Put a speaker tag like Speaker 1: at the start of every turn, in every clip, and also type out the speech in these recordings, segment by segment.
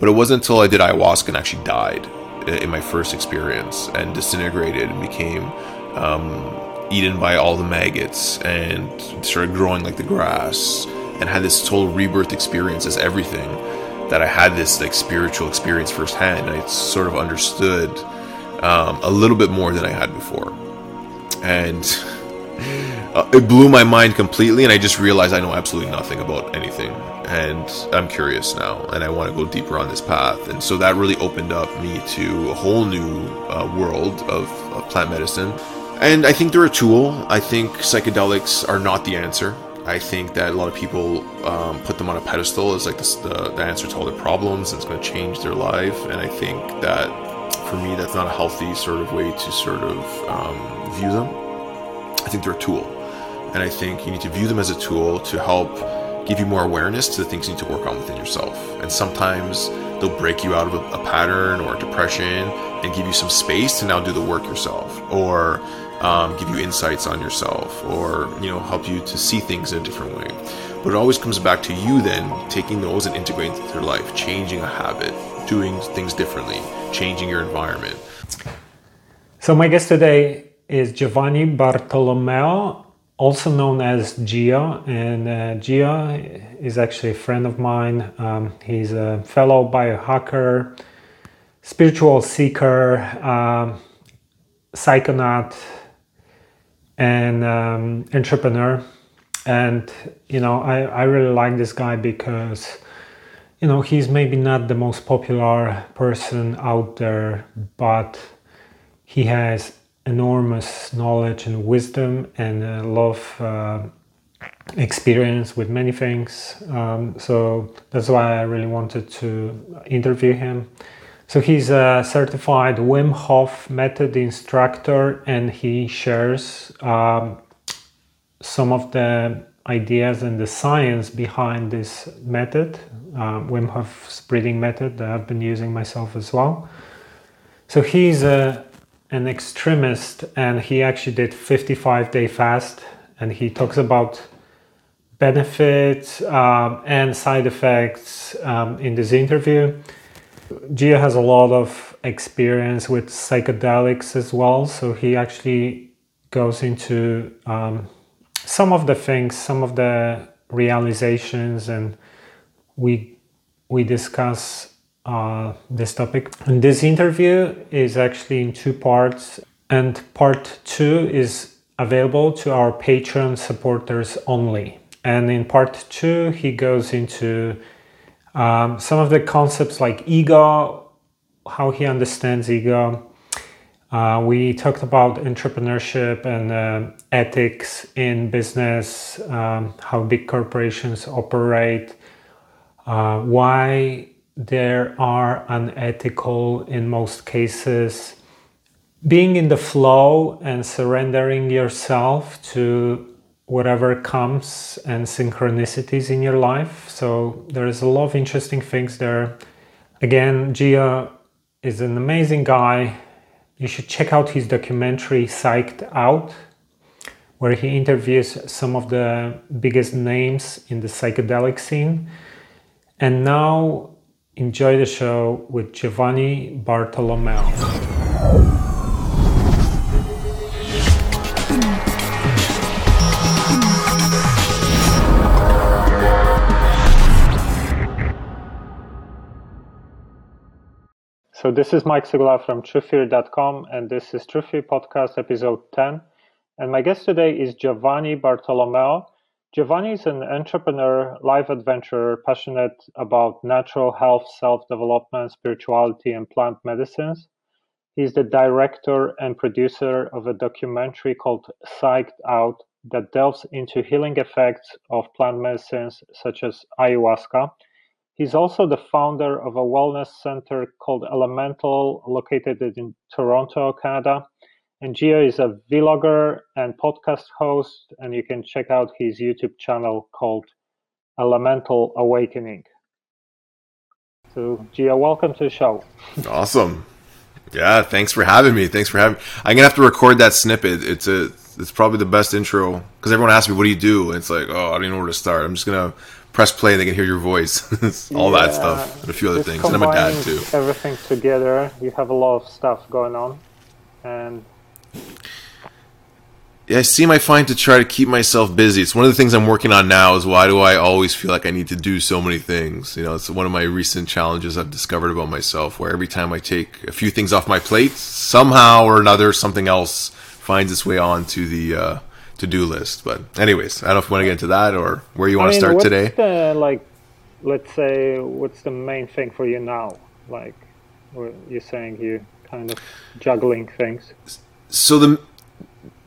Speaker 1: But it wasn't until I did ayahuasca and actually died in my first experience and disintegrated and became um, eaten by all the maggots and started growing like the grass and had this total rebirth experience as everything that I had this like spiritual experience firsthand. And I sort of understood um, a little bit more than I had before, and uh, it blew my mind completely. And I just realized I know absolutely nothing about anything, and I'm curious now, and I want to go deeper on this path. And so that really opened up me to a whole new uh, world of, of plant medicine. And I think they're a tool. I think psychedelics are not the answer. I think that a lot of people um, put them on a pedestal as like the, the answer to all their problems and it's going to change their life. And I think that for me, that's not a healthy sort of way to sort of um, view them. I think they're a tool. And I think you need to view them as a tool to help give you more awareness to the things you need to work on within yourself. And sometimes they'll break you out of a, a pattern or a depression and give you some space to now do the work yourself. Or um, give you insights on yourself or you know help you to see things in a different way but it always comes back to you then taking those and integrating into your life changing a habit doing things differently changing your environment
Speaker 2: so my guest today is giovanni bartolomeo also known as Gia, and uh, Gia is actually a friend of mine. Um, he's a fellow biohacker, spiritual seeker, uh, psychonaut, and um, entrepreneur. And you know, I, I really like this guy because you know he's maybe not the most popular person out there, but he has enormous knowledge and wisdom and a lot of uh, experience with many things. Um, so that's why I really wanted to interview him. So he's a certified Wim Hof method instructor and he shares um, some of the ideas and the science behind this method, uh, Wim Hof's breathing method that I've been using myself as well. So he's a, an extremist and he actually did 55 day fast and he talks about benefits um, and side effects um, in this interview. Gia has a lot of experience with psychedelics as well, so he actually goes into um, some of the things, some of the realizations, and we we discuss uh, this topic. And this interview is actually in two parts, and part two is available to our Patreon supporters only. And in part two, he goes into um, some of the concepts like ego, how he understands ego. Uh, we talked about entrepreneurship and uh, ethics in business, um, how big corporations operate, uh, why there are unethical in most cases. Being in the flow and surrendering yourself to whatever comes and synchronicities in your life. So there's a lot of interesting things there. Again, Gia is an amazing guy. You should check out his documentary Psyched Out, where he interviews some of the biggest names in the psychedelic scene. And now enjoy the show with Giovanni Bartolomeo. So this is Mike Sigla from TrueFear.com, and this is TrueFear Podcast episode 10. And my guest today is Giovanni Bartolomeo. Giovanni is an entrepreneur, life adventurer, passionate about natural health, self-development, spirituality, and plant medicines. He's the director and producer of a documentary called Psyched Out that delves into healing effects of plant medicines such as ayahuasca He's also the founder of a wellness center called Elemental, located in Toronto, Canada. And Gia is a vlogger and podcast host, and you can check out his YouTube channel called Elemental Awakening. So, Gia, welcome to the show.
Speaker 1: Awesome. Yeah, thanks for having me. Thanks for having. Me. I'm gonna have to record that snippet. It's a. It's probably the best intro because everyone asks me, "What do you do?" And it's like, oh, I don't know where to start. I'm just gonna press play and they can hear your voice, all yeah, that stuff, and a few other things. And I'm a dad too.
Speaker 2: Everything together, you have a lot of stuff going on, and
Speaker 1: I seem I find to try to keep myself busy. It's one of the things I'm working on now. Is why do I always feel like I need to do so many things? You know, it's one of my recent challenges I've discovered about myself. Where every time I take a few things off my plate, somehow or another, something else finds its way onto the uh, to-do list. But anyways, I don't know if you want to get into that or where you want I mean, to start today.
Speaker 2: The, like, let's say, what's the main thing for you now? Like, you're saying you kind of juggling things.
Speaker 1: So the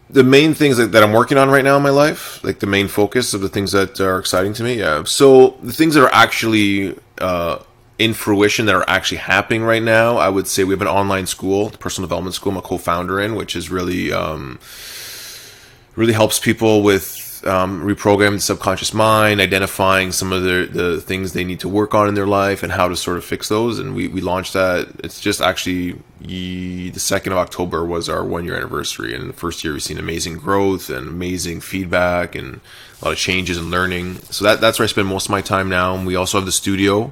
Speaker 1: the main things that, that, I'm working on right now in my life, like the main focus of the things that are exciting to me, yeah. So the things that are actually uh, in fruition that are actually happening right now, I would say we have an online school, the personal development school. I'm a co-founder in, which is really um, really helps people with um, the subconscious mind, identifying some of the, the things they need to work on in their life and how to sort of fix those. And we, we launched that. It's just actually the 2nd of October was our one year anniversary. And the first year, we've seen amazing growth and amazing feedback and a lot of changes and learning. So that, that's where I spend most of my time now. And we also have the studio,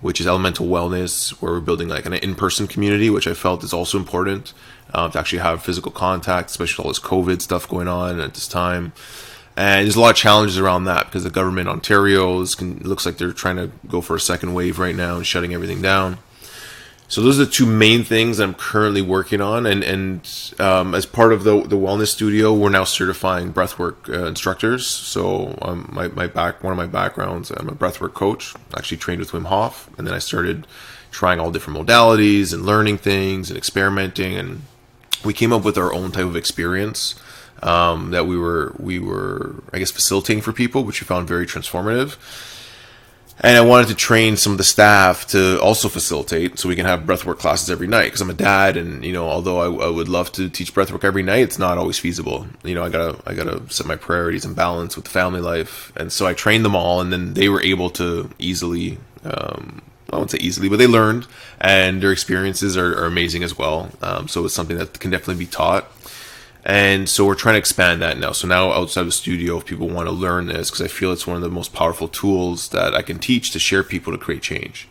Speaker 1: which is Elemental Wellness, where we're building like an in person community, which I felt is also important uh, to actually have physical contact, especially with all this COVID stuff going on at this time. And there's a lot of challenges around that because the government, Ontario, is, can, looks like they're trying to go for a second wave right now and shutting everything down. So those are the two main things I'm currently working on, and and um, as part of the the wellness studio, we're now certifying breathwork uh, instructors. So um, my my back one of my backgrounds, I'm a breathwork coach. Actually trained with Wim Hof, and then I started trying all different modalities and learning things and experimenting and we came up with our own type of experience um, that we were we were I guess facilitating for people, which we found very transformative. And I wanted to train some of the staff to also facilitate, so we can have breathwork classes every night. Because I'm a dad, and you know, although I, I, would love to teach breathwork every night, it's not always feasible. You know, I gotta I gotta set my priorities in balance with the family life, and so I trained them all, and then they were able to easily um, I won't say easily, but they learned, and their experiences are, are amazing as well. Um, so it's something that can definitely be taught. And so we're trying to expand that now. So now outside of the studio, if people want to learn this, because I feel it's one of the most powerful tools that I can teach to share people to create change.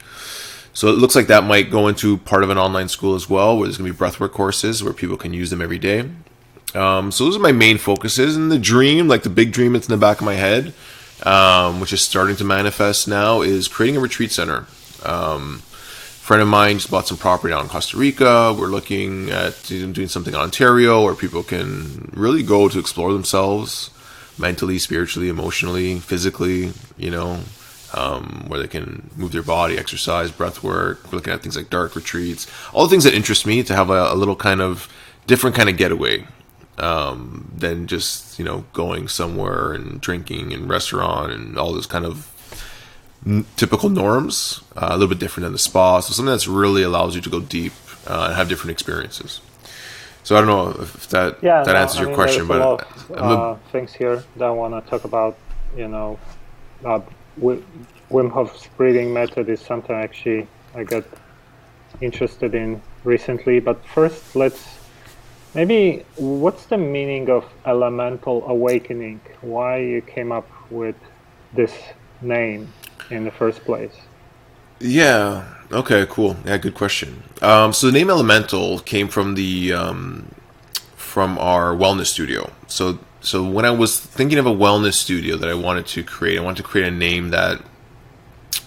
Speaker 1: So it looks like that might go into part of an online school as well, where there's going to be breathwork courses where people can use them every day. Um, so those are my main focuses. And the dream, like the big dream that's in the back of my head, um, which is starting to manifest now, is creating a retreat center. Um, friend of mine just bought some property out in Costa Rica. We're looking at doing something in Ontario where people can really go to explore themselves mentally, spiritually, emotionally, physically, you know, um, where they can move their body, exercise, breath work. We're looking at things like dark retreats, all the things that interest me to have a, a little kind of different kind of getaway um, than just, you know, going somewhere and drinking and restaurant and all this kind of typical norms, uh, a little bit different than the spa. So something that's really allows you to go deep uh, and have different experiences. So I don't know if that yeah, that no, answers I your mean, question, but
Speaker 2: a lot of, uh, things here that I want to talk about. You know, uh, Wim Hof's breathing method is something actually I got interested in recently. But first, let's maybe what's the meaning of elemental awakening? Why you came up with this name? In the first place?
Speaker 1: Yeah. Okay. Cool. Yeah. Good question. Um, so the name Elemental came from the um, from our wellness studio. So so when I was thinking of a wellness studio that I wanted to create, I wanted to create a name that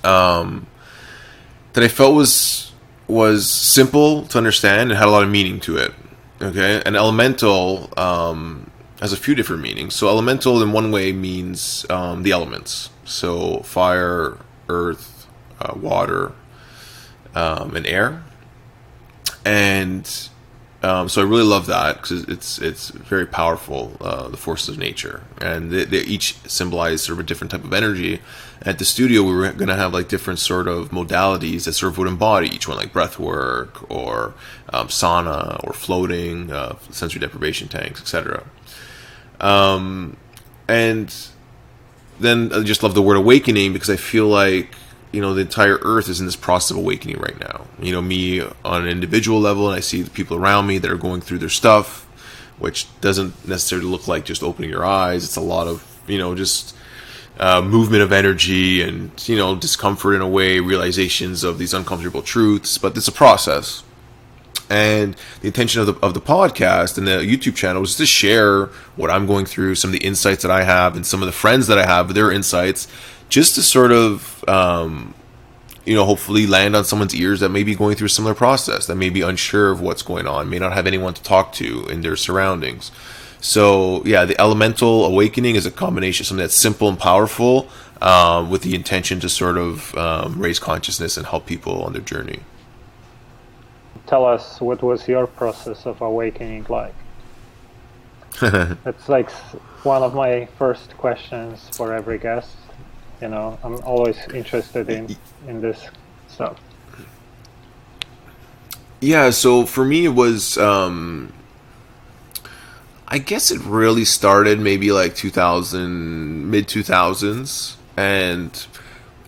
Speaker 1: um, that I felt was was simple to understand and had a lot of meaning to it. Okay, and elemental um, has a few different meanings. So elemental in one way means um, the elements. So fire, earth, uh, water, um, and air. And um, so I really love that because it's it's very powerful, uh, the forces of nature, and they, they, each symbolize sort of a different type of energy. At the studio, we were going to have like different sort of modalities that sort of would embody each one, like breath work or um, sauna or floating, uh, sensory deprivation tanks, etc. Um, and then I just love the word awakening because I feel like you know the entire earth is in this process of awakening right now. You know, me on an individual level, and I see the people around me that are going through their stuff, which doesn't necessarily look like just opening your eyes. It's a lot of you know just uh, movement of energy and you know discomfort in a way, realizations of these uncomfortable truths. But it's a process. And the intention of the of the podcast and the YouTube channel is to share what I'm going through, some of the insights that I have, and some of the friends that I have, their insights, just to sort of um, you know, hopefully land on someone's ears that may be going through a similar process, that may be unsure of what's going on, may not have anyone to talk to in their surroundings. So, yeah, the elemental awakening is a combination, something that's simple and powerful, um, with the intention to sort of um, raise consciousness and help people on their journey.
Speaker 2: Tell us what was your process of awakening like? That's like one of my first questions for every guest you know i'm always interested in in this stuff
Speaker 1: yeah so for me it was um i guess it really started maybe like 2000 mid 2000s and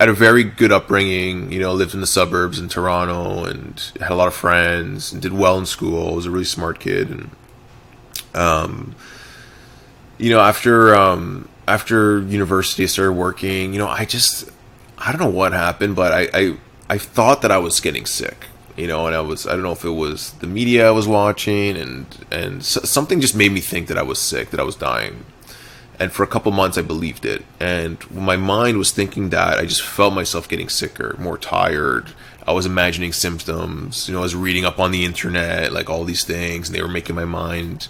Speaker 1: had a very good upbringing you know lived in the suburbs in toronto and had a lot of friends and did well in school was a really smart kid and um you know after um after university, I started working. You know, I just I don't know what happened, but I I, I thought that I was getting sick. You know, and I was I don't know if it was the media I was watching, and and something just made me think that I was sick, that I was dying. And for a couple months, I believed it. And my mind was thinking that I just felt myself getting sicker, more tired. I was imagining symptoms. You know, I was reading up on the internet, like all these things, and they were making my mind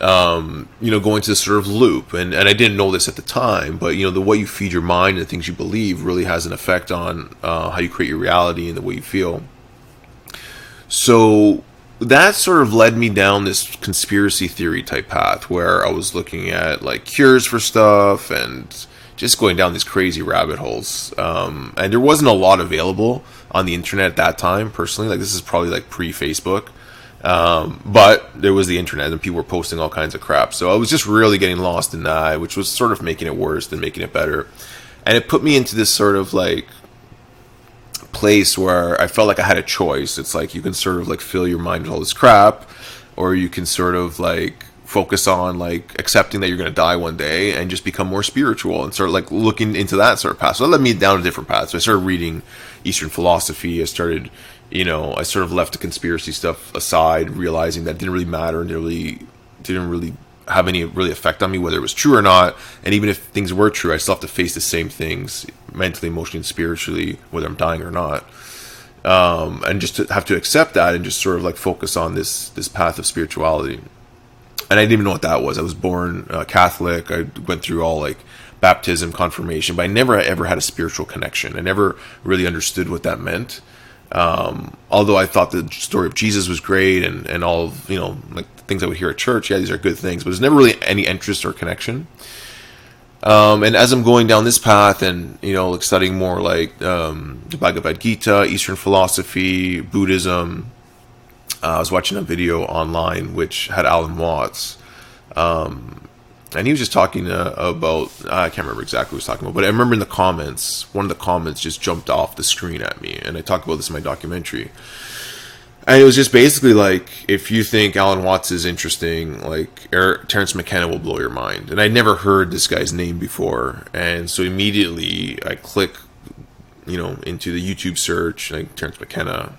Speaker 1: um, you know, going to this sort of loop. And, and I didn't know this at the time, but, you know, the way you feed your mind and the things you believe really has an effect on uh, how you create your reality and the way you feel. So that sort of led me down this conspiracy theory type path where I was looking at like cures for stuff and just going down these crazy rabbit holes. Um, and there wasn't a lot available on the internet at that time, personally. Like, this is probably like pre Facebook. Um, but there was the internet and people were posting all kinds of crap. So I was just really getting lost in that, which was sort of making it worse than making it better. And it put me into this sort of like place where I felt like I had a choice. It's like you can sort of like fill your mind with all this crap, or you can sort of like focus on like accepting that you're going to die one day and just become more spiritual and start like looking into that sort of path. So that led me down a different path. So I started reading Eastern philosophy. I started you know, I sort of left the conspiracy stuff aside, realizing that didn't really matter and didn't really didn't really have any really effect on me, whether it was true or not. And even if things were true, I still have to face the same things mentally, emotionally, and spiritually, whether I'm dying or not. Um, and just to have to accept that and just sort of like focus on this this path of spirituality. And I didn't even know what that was. I was born uh, Catholic. I went through all like baptism, confirmation, but I never ever had a spiritual connection. I never really understood what that meant. Um, although I thought the story of Jesus was great and, and all of, you know, like things I would hear at church, yeah, these are good things, but there's never really any interest or connection. Um, and as I'm going down this path and, you know, like studying more like um, the Bhagavad Gita, Eastern philosophy, Buddhism, uh, I was watching a video online which had Alan Watts. Um, and he was just talking uh, about I can't remember exactly what he was talking about, but I remember in the comments, one of the comments just jumped off the screen at me, and I talk about this in my documentary. And it was just basically like, if you think Alan Watts is interesting, like Eric, Terence McKenna will blow your mind. And I'd never heard this guy's name before, and so immediately I click, you know, into the YouTube search, like Terence McKenna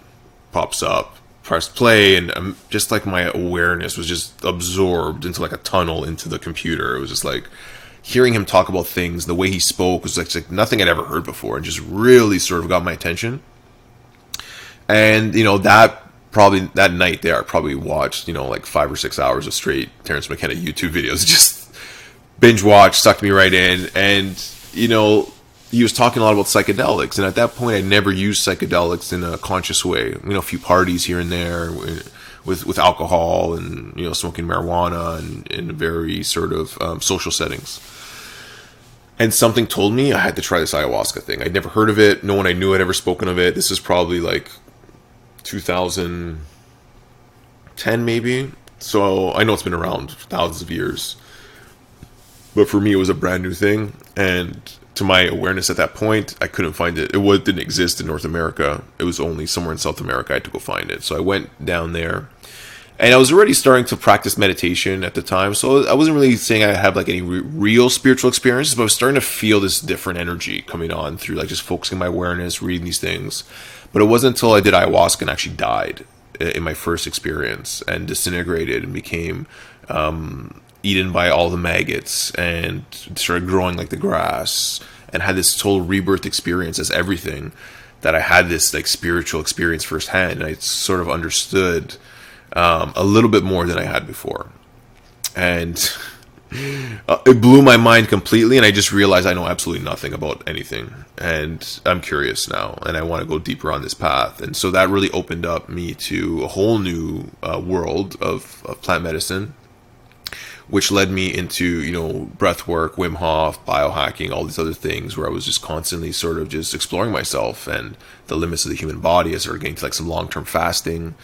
Speaker 1: pops up, pressed play and um, just like my awareness was just absorbed into like a tunnel into the computer. It was just like hearing him talk about things the way he spoke was like, like nothing i'd ever heard before and just really sort of got my attention. And you know that probably that night there i probably watched you know like five or six hours of straight Terence mckenna youtube videos. Just binge watch sucked me right in and you know he was talking a lot about psychedelics, and at that point, I never used psychedelics in a conscious way. You know, a few parties here and there with with alcohol and you know smoking marijuana and in very sort of um, social settings. And something told me I had to try this ayahuasca thing. I'd never heard of it. No one I knew had ever spoken of it. This is probably like 2010, maybe. So I know it's been around thousands of years, but for me, it was a brand new thing, and to my awareness at that point, I couldn't find it. It didn't exist in North America. It was only somewhere in South America. I had to go find it. So I went down there, and I was already starting to practice meditation at the time, so I wasn't really saying I have like any re- real spiritual experiences, but I was starting to feel this different energy coming on through like just focusing my awareness, reading these things. But it wasn't until I did ayahuasca and actually died in my first experience and disintegrated and became um, eaten by all the maggots and started growing like the grass and had this total rebirth experience as everything that I had this like spiritual experience firsthand and I sort of understood um, a little bit more than I had before. And uh, it blew my mind completely, and I just realized I know absolutely nothing about anything. And I'm curious now, and I want to go deeper on this path. And so that really opened up me to a whole new uh, world of, of plant medicine which led me into you know breath work, Wim Hof, biohacking, all these other things where I was just constantly sort of just exploring myself and the limits of the human body. I started getting to like some long term fasting,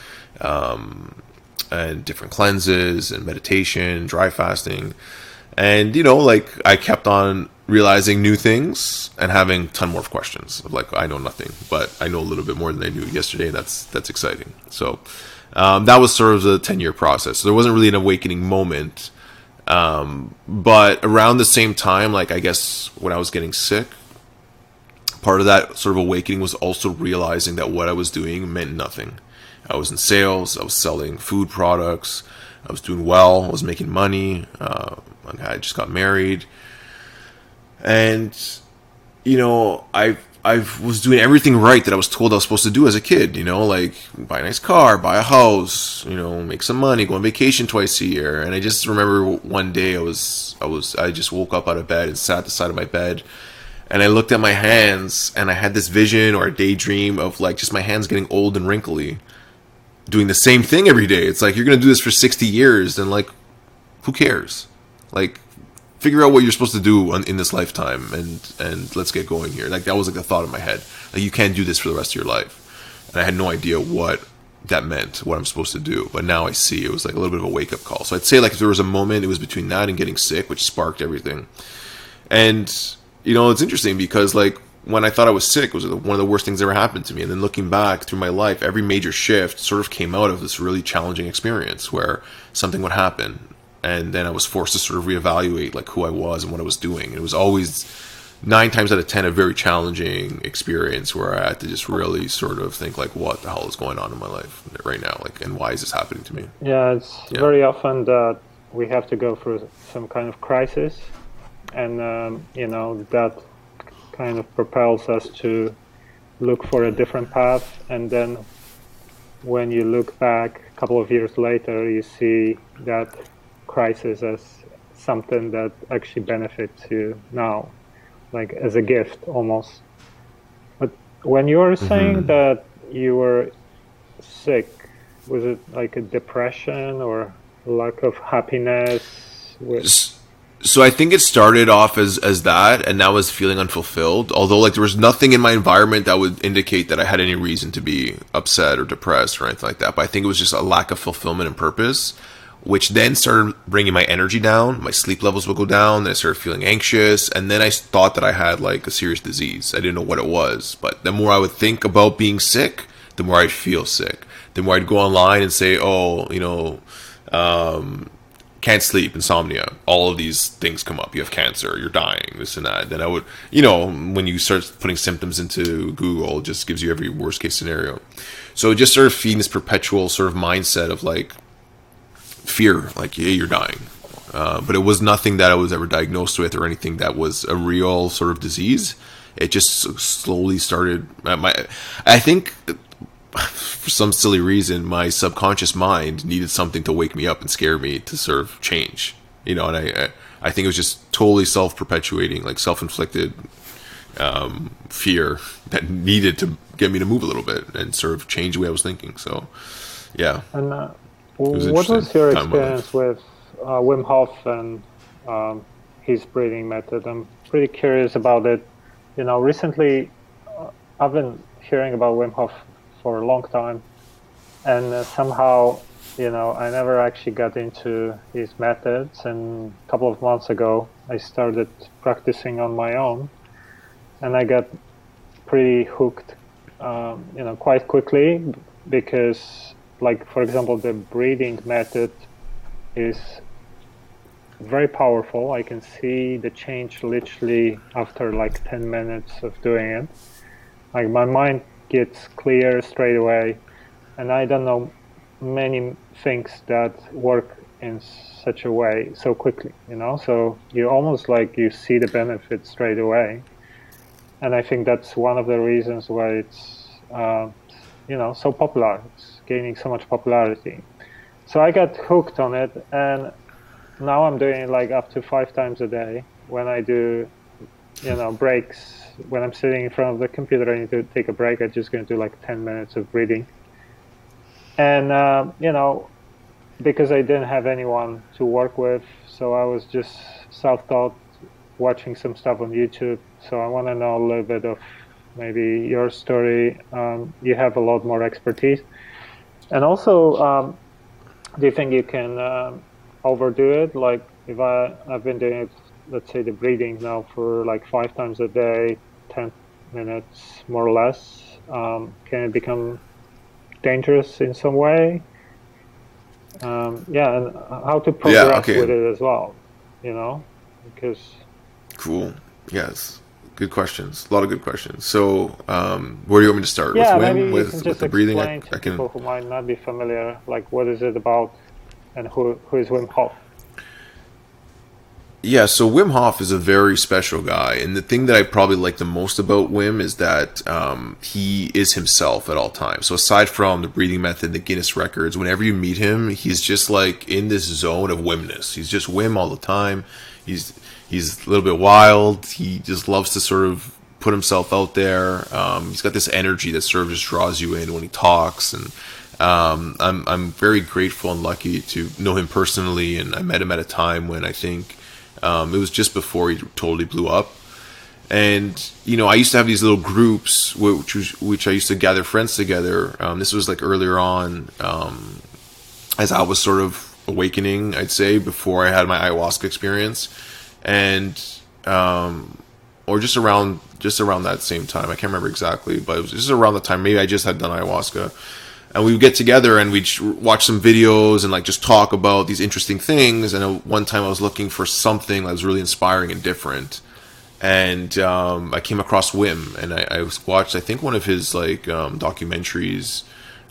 Speaker 1: um, and different cleanses and meditation, dry fasting, and you know like I kept on realizing new things and having ton more questions of like I know nothing, but I know a little bit more than I knew yesterday. That's that's exciting. So. Um, that was sort of the 10 year process. So there wasn't really an awakening moment um, but around the same time, like I guess when I was getting sick, part of that sort of awakening was also realizing that what I was doing meant nothing. I was in sales, I was selling food products, I was doing well, I was making money, uh, I just got married. And, you know, I I was doing everything right that I was told I was supposed to do as a kid, you know, like buy a nice car, buy a house, you know, make some money, go on vacation twice a year. And I just remember one day I was, I was, I just woke up out of bed and sat at the side of my bed and I looked at my hands and I had this vision or a daydream of like just my hands getting old and wrinkly, doing the same thing every day. It's like, you're going to do this for 60 years and like, who cares? Like, figure out what you're supposed to do in this lifetime and and let's get going here. Like that was like the thought in my head. Like you can't do this for the rest of your life. And i had no idea what that meant what i'm supposed to do. But now i see it was like a little bit of a wake-up call. So i'd say like if there was a moment it was between that and getting sick which sparked everything. And you know it's interesting because like when i thought i was sick it was one of the worst things that ever happened to me. And then looking back through my life every major shift sort of came out of this really challenging experience where something would happen and then I was forced to sort of reevaluate like who I was and what I was doing. And it was always nine times out of ten a very challenging experience where I had to just really sort of think like what the hell is going on in my life right now like and why is this happening to me
Speaker 2: yeah it's yeah. very often that we have to go through some kind of crisis and um, you know that kind of propels us to look for a different path and then when you look back a couple of years later you see that crisis as something that actually benefits you now, like as a gift almost. But when you were saying mm-hmm. that you were sick, was it like a depression or lack of happiness? With-
Speaker 1: so I think it started off as as that, and now was feeling unfulfilled. Although like there was nothing in my environment that would indicate that I had any reason to be upset or depressed or anything like that. But I think it was just a lack of fulfillment and purpose which then started bringing my energy down. My sleep levels would go down. Then I started feeling anxious. And then I thought that I had like a serious disease. I didn't know what it was. But the more I would think about being sick, the more I'd feel sick. The more I'd go online and say, oh, you know, um, can't sleep, insomnia, all of these things come up. You have cancer, you're dying, this and that. Then I would, you know, when you start putting symptoms into Google, it just gives you every worst case scenario. So just sort of feeding this perpetual sort of mindset of like, fear, like, yeah, you're dying. Uh, but it was nothing that I was ever diagnosed with or anything that was a real sort of disease. It just slowly started. Uh, my, I think for some silly reason, my subconscious mind needed something to wake me up and scare me to sort of change. You know, and I, I think it was just totally self perpetuating, like self inflicted um, fear that needed to get me to move a little bit and sort of change the way I was thinking. So, yeah.
Speaker 2: And uh, was what was your experience with uh, Wim Hof and um, his breathing method? I'm pretty curious about it. You know, recently uh, I've been hearing about Wim Hof for a long time, and uh, somehow, you know, I never actually got into his methods. And a couple of months ago, I started practicing on my own, and I got pretty hooked, um, you know, quite quickly because like for example, the breathing method is very powerful. I can see the change literally after like 10 minutes of doing it. Like my mind gets clear straight away, and I don't know many things that work in such a way so quickly, you know. So you almost like you see the benefit straight away, and I think that's one of the reasons why it's uh, you know so popular. It's gaining so much popularity. So I got hooked on it, and now I'm doing like up to five times a day when I do, you know, breaks. When I'm sitting in front of the computer, I need to take a break. I'm just going to do like 10 minutes of breathing. And, uh, you know, because I didn't have anyone to work with, so I was just self taught watching some stuff on YouTube. So I want to know a little bit of maybe your story. Um, you have a lot more expertise. And also, um, do you think you can um, overdo it. Like if I I've been doing it, let's say the breathing now for like five times a day, ten minutes more or less. Um, can it become dangerous in some way? Um, yeah, and how to progress yeah, okay. with it as well. You know, because
Speaker 1: cool. Yes. Good questions. A lot of good questions. So, um, where do you want me to start?
Speaker 2: Yeah,
Speaker 1: with
Speaker 2: maybe with, with the breathing? I, I can. People who might not be familiar, like what is it about and who, who is Wim Hof?
Speaker 1: Yeah, so Wim Hof is a very special guy, and the thing that I probably like the most about Wim is that um, he is himself at all times. So aside from the breathing method, the Guinness records, whenever you meet him, he's just like in this zone of Wimness. He's just Wim all the time. He's he's a little bit wild. He just loves to sort of put himself out there. Um, he's got this energy that sort of just draws you in when he talks, and um, I'm I'm very grateful and lucky to know him personally, and I met him at a time when I think um, it was just before he totally blew up. And you know, I used to have these little groups which which I used to gather friends together. Um, this was like earlier on, um, as I was sort of awakening, I'd say, before I had my ayahuasca experience, and um, or just around just around that same time. I can't remember exactly, but it was just around the time. Maybe I just had done ayahuasca and we would get together and we'd watch some videos and like just talk about these interesting things. And one time I was looking for something that was really inspiring and different, and um, I came across Wim, and I, I, watched I think one of his like um, documentaries,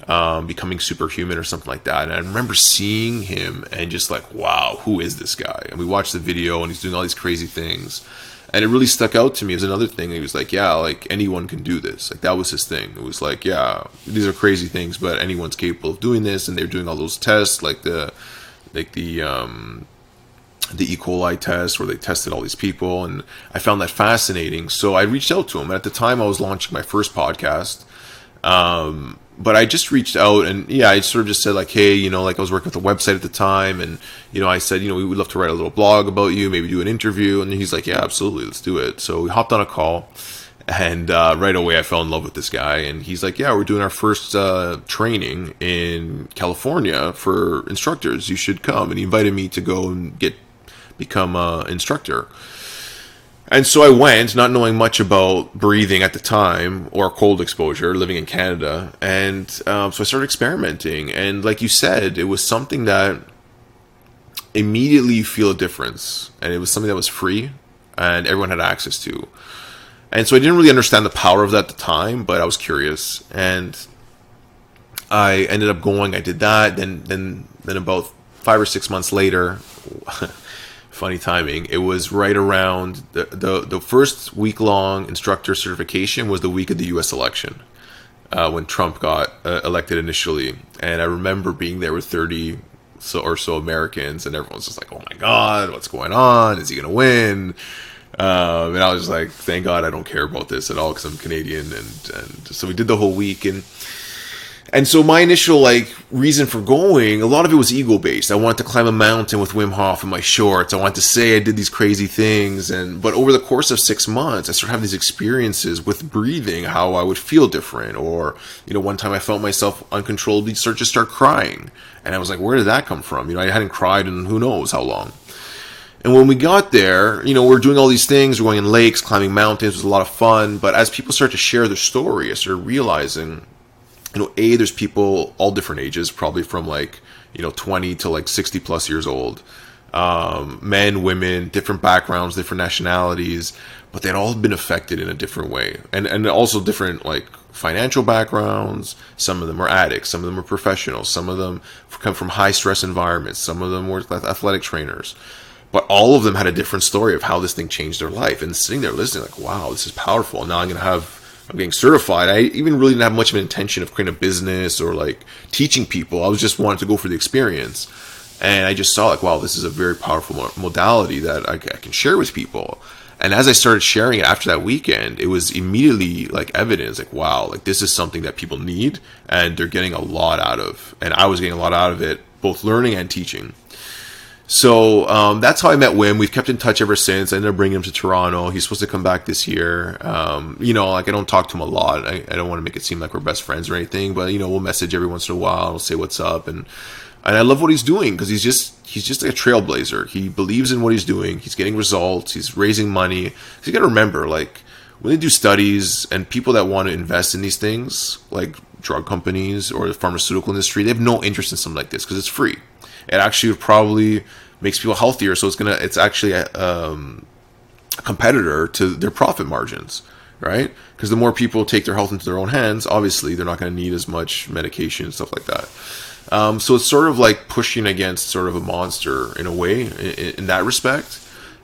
Speaker 1: um, becoming superhuman or something like that. And I remember seeing him and just like, wow, who is this guy? And we watched the video, and he's doing all these crazy things and it really stuck out to me as another thing. He was like, "Yeah, like anyone can do this." Like that was his thing. It was like, "Yeah, these are crazy things, but anyone's capable of doing this." And they're doing all those tests, like the, like the um, the E. coli test, where they tested all these people, and I found that fascinating. So I reached out to him. And at the time, I was launching my first podcast. Um, but I just reached out and yeah, I sort of just said like, hey, you know, like I was working with a website at the time, and you know, I said, you know, we would love to write a little blog about you, maybe do an interview, and he's like, yeah, absolutely, let's do it. So we hopped on a call, and uh, right away I fell in love with this guy, and he's like, yeah, we're doing our first uh, training in California for instructors. You should come, and he invited me to go and get become an instructor. And so I went, not knowing much about breathing at the time or cold exposure, living in Canada. And um, so I started experimenting. And like you said, it was something that immediately you feel a difference. And it was something that was free and everyone had access to. And so I didn't really understand the power of that at the time, but I was curious. And I ended up going, I did that. Then, then, then about five or six months later, funny timing. It was right around the the, the first week long instructor certification was the week of the U.S. election uh, when Trump got uh, elected initially, and I remember being there with thirty so or so Americans, and everyone's just like, "Oh my God, what's going on? Is he going to win?" Um, and I was like, "Thank God I don't care about this at all because I'm Canadian." And and so we did the whole week and and so my initial like reason for going, a lot of it was ego based. I wanted to climb a mountain with Wim Hof in my shorts. I wanted to say I did these crazy things, and but over the course of six months, I started having these experiences with breathing, how I would feel different. Or you know, one time I felt myself uncontrollably start just start crying, and I was like, where did that come from? You know, I hadn't cried in who knows how long. And when we got there, you know, we're doing all these things. We're going in lakes, climbing mountains. It was a lot of fun. But as people start to share their story, I started realizing you know, a there's people all different ages, probably from like you know 20 to like 60 plus years old, um, men, women, different backgrounds, different nationalities, but they'd all been affected in a different way, and and also different like financial backgrounds. Some of them are addicts, some of them are professionals, some of them come from high stress environments, some of them were athletic trainers. But all of them had a different story of how this thing changed their life. And sitting there listening, like, wow, this is powerful. Now I'm going to have I'm getting certified. I even really didn't have much of an intention of creating a business or like teaching people. I was just wanting to go for the experience. And I just saw like, wow, this is a very powerful modality that I, I can share with people. And as I started sharing it after that weekend, it was immediately like evidence, like, wow, like this is something that people need and they're getting a lot out of. And I was getting a lot out of it, both learning and teaching. So um, that's how I met Wim. We've kept in touch ever since. I ended up bringing him to Toronto. He's supposed to come back this year. Um, you know, like I don't talk to him a lot. I, I, don't want to make it seem like we're best friends or anything, but you know, we'll message every once in a while. We'll say what's up, and and I love what he's doing because he's just he's just like a trailblazer. He believes in what he's doing. He's getting results. He's raising money. You got to remember, like when they do studies and people that want to invest in these things, like drug companies or the pharmaceutical industry, they have no interest in something like this because it's free it actually probably makes people healthier. So it's gonna it's actually a, um, a competitor to their profit margins, right? Because the more people take their health into their own hands, obviously they're not going to need as much medication and stuff like that. Um, so it's sort of like pushing against sort of a monster in a way in, in that respect.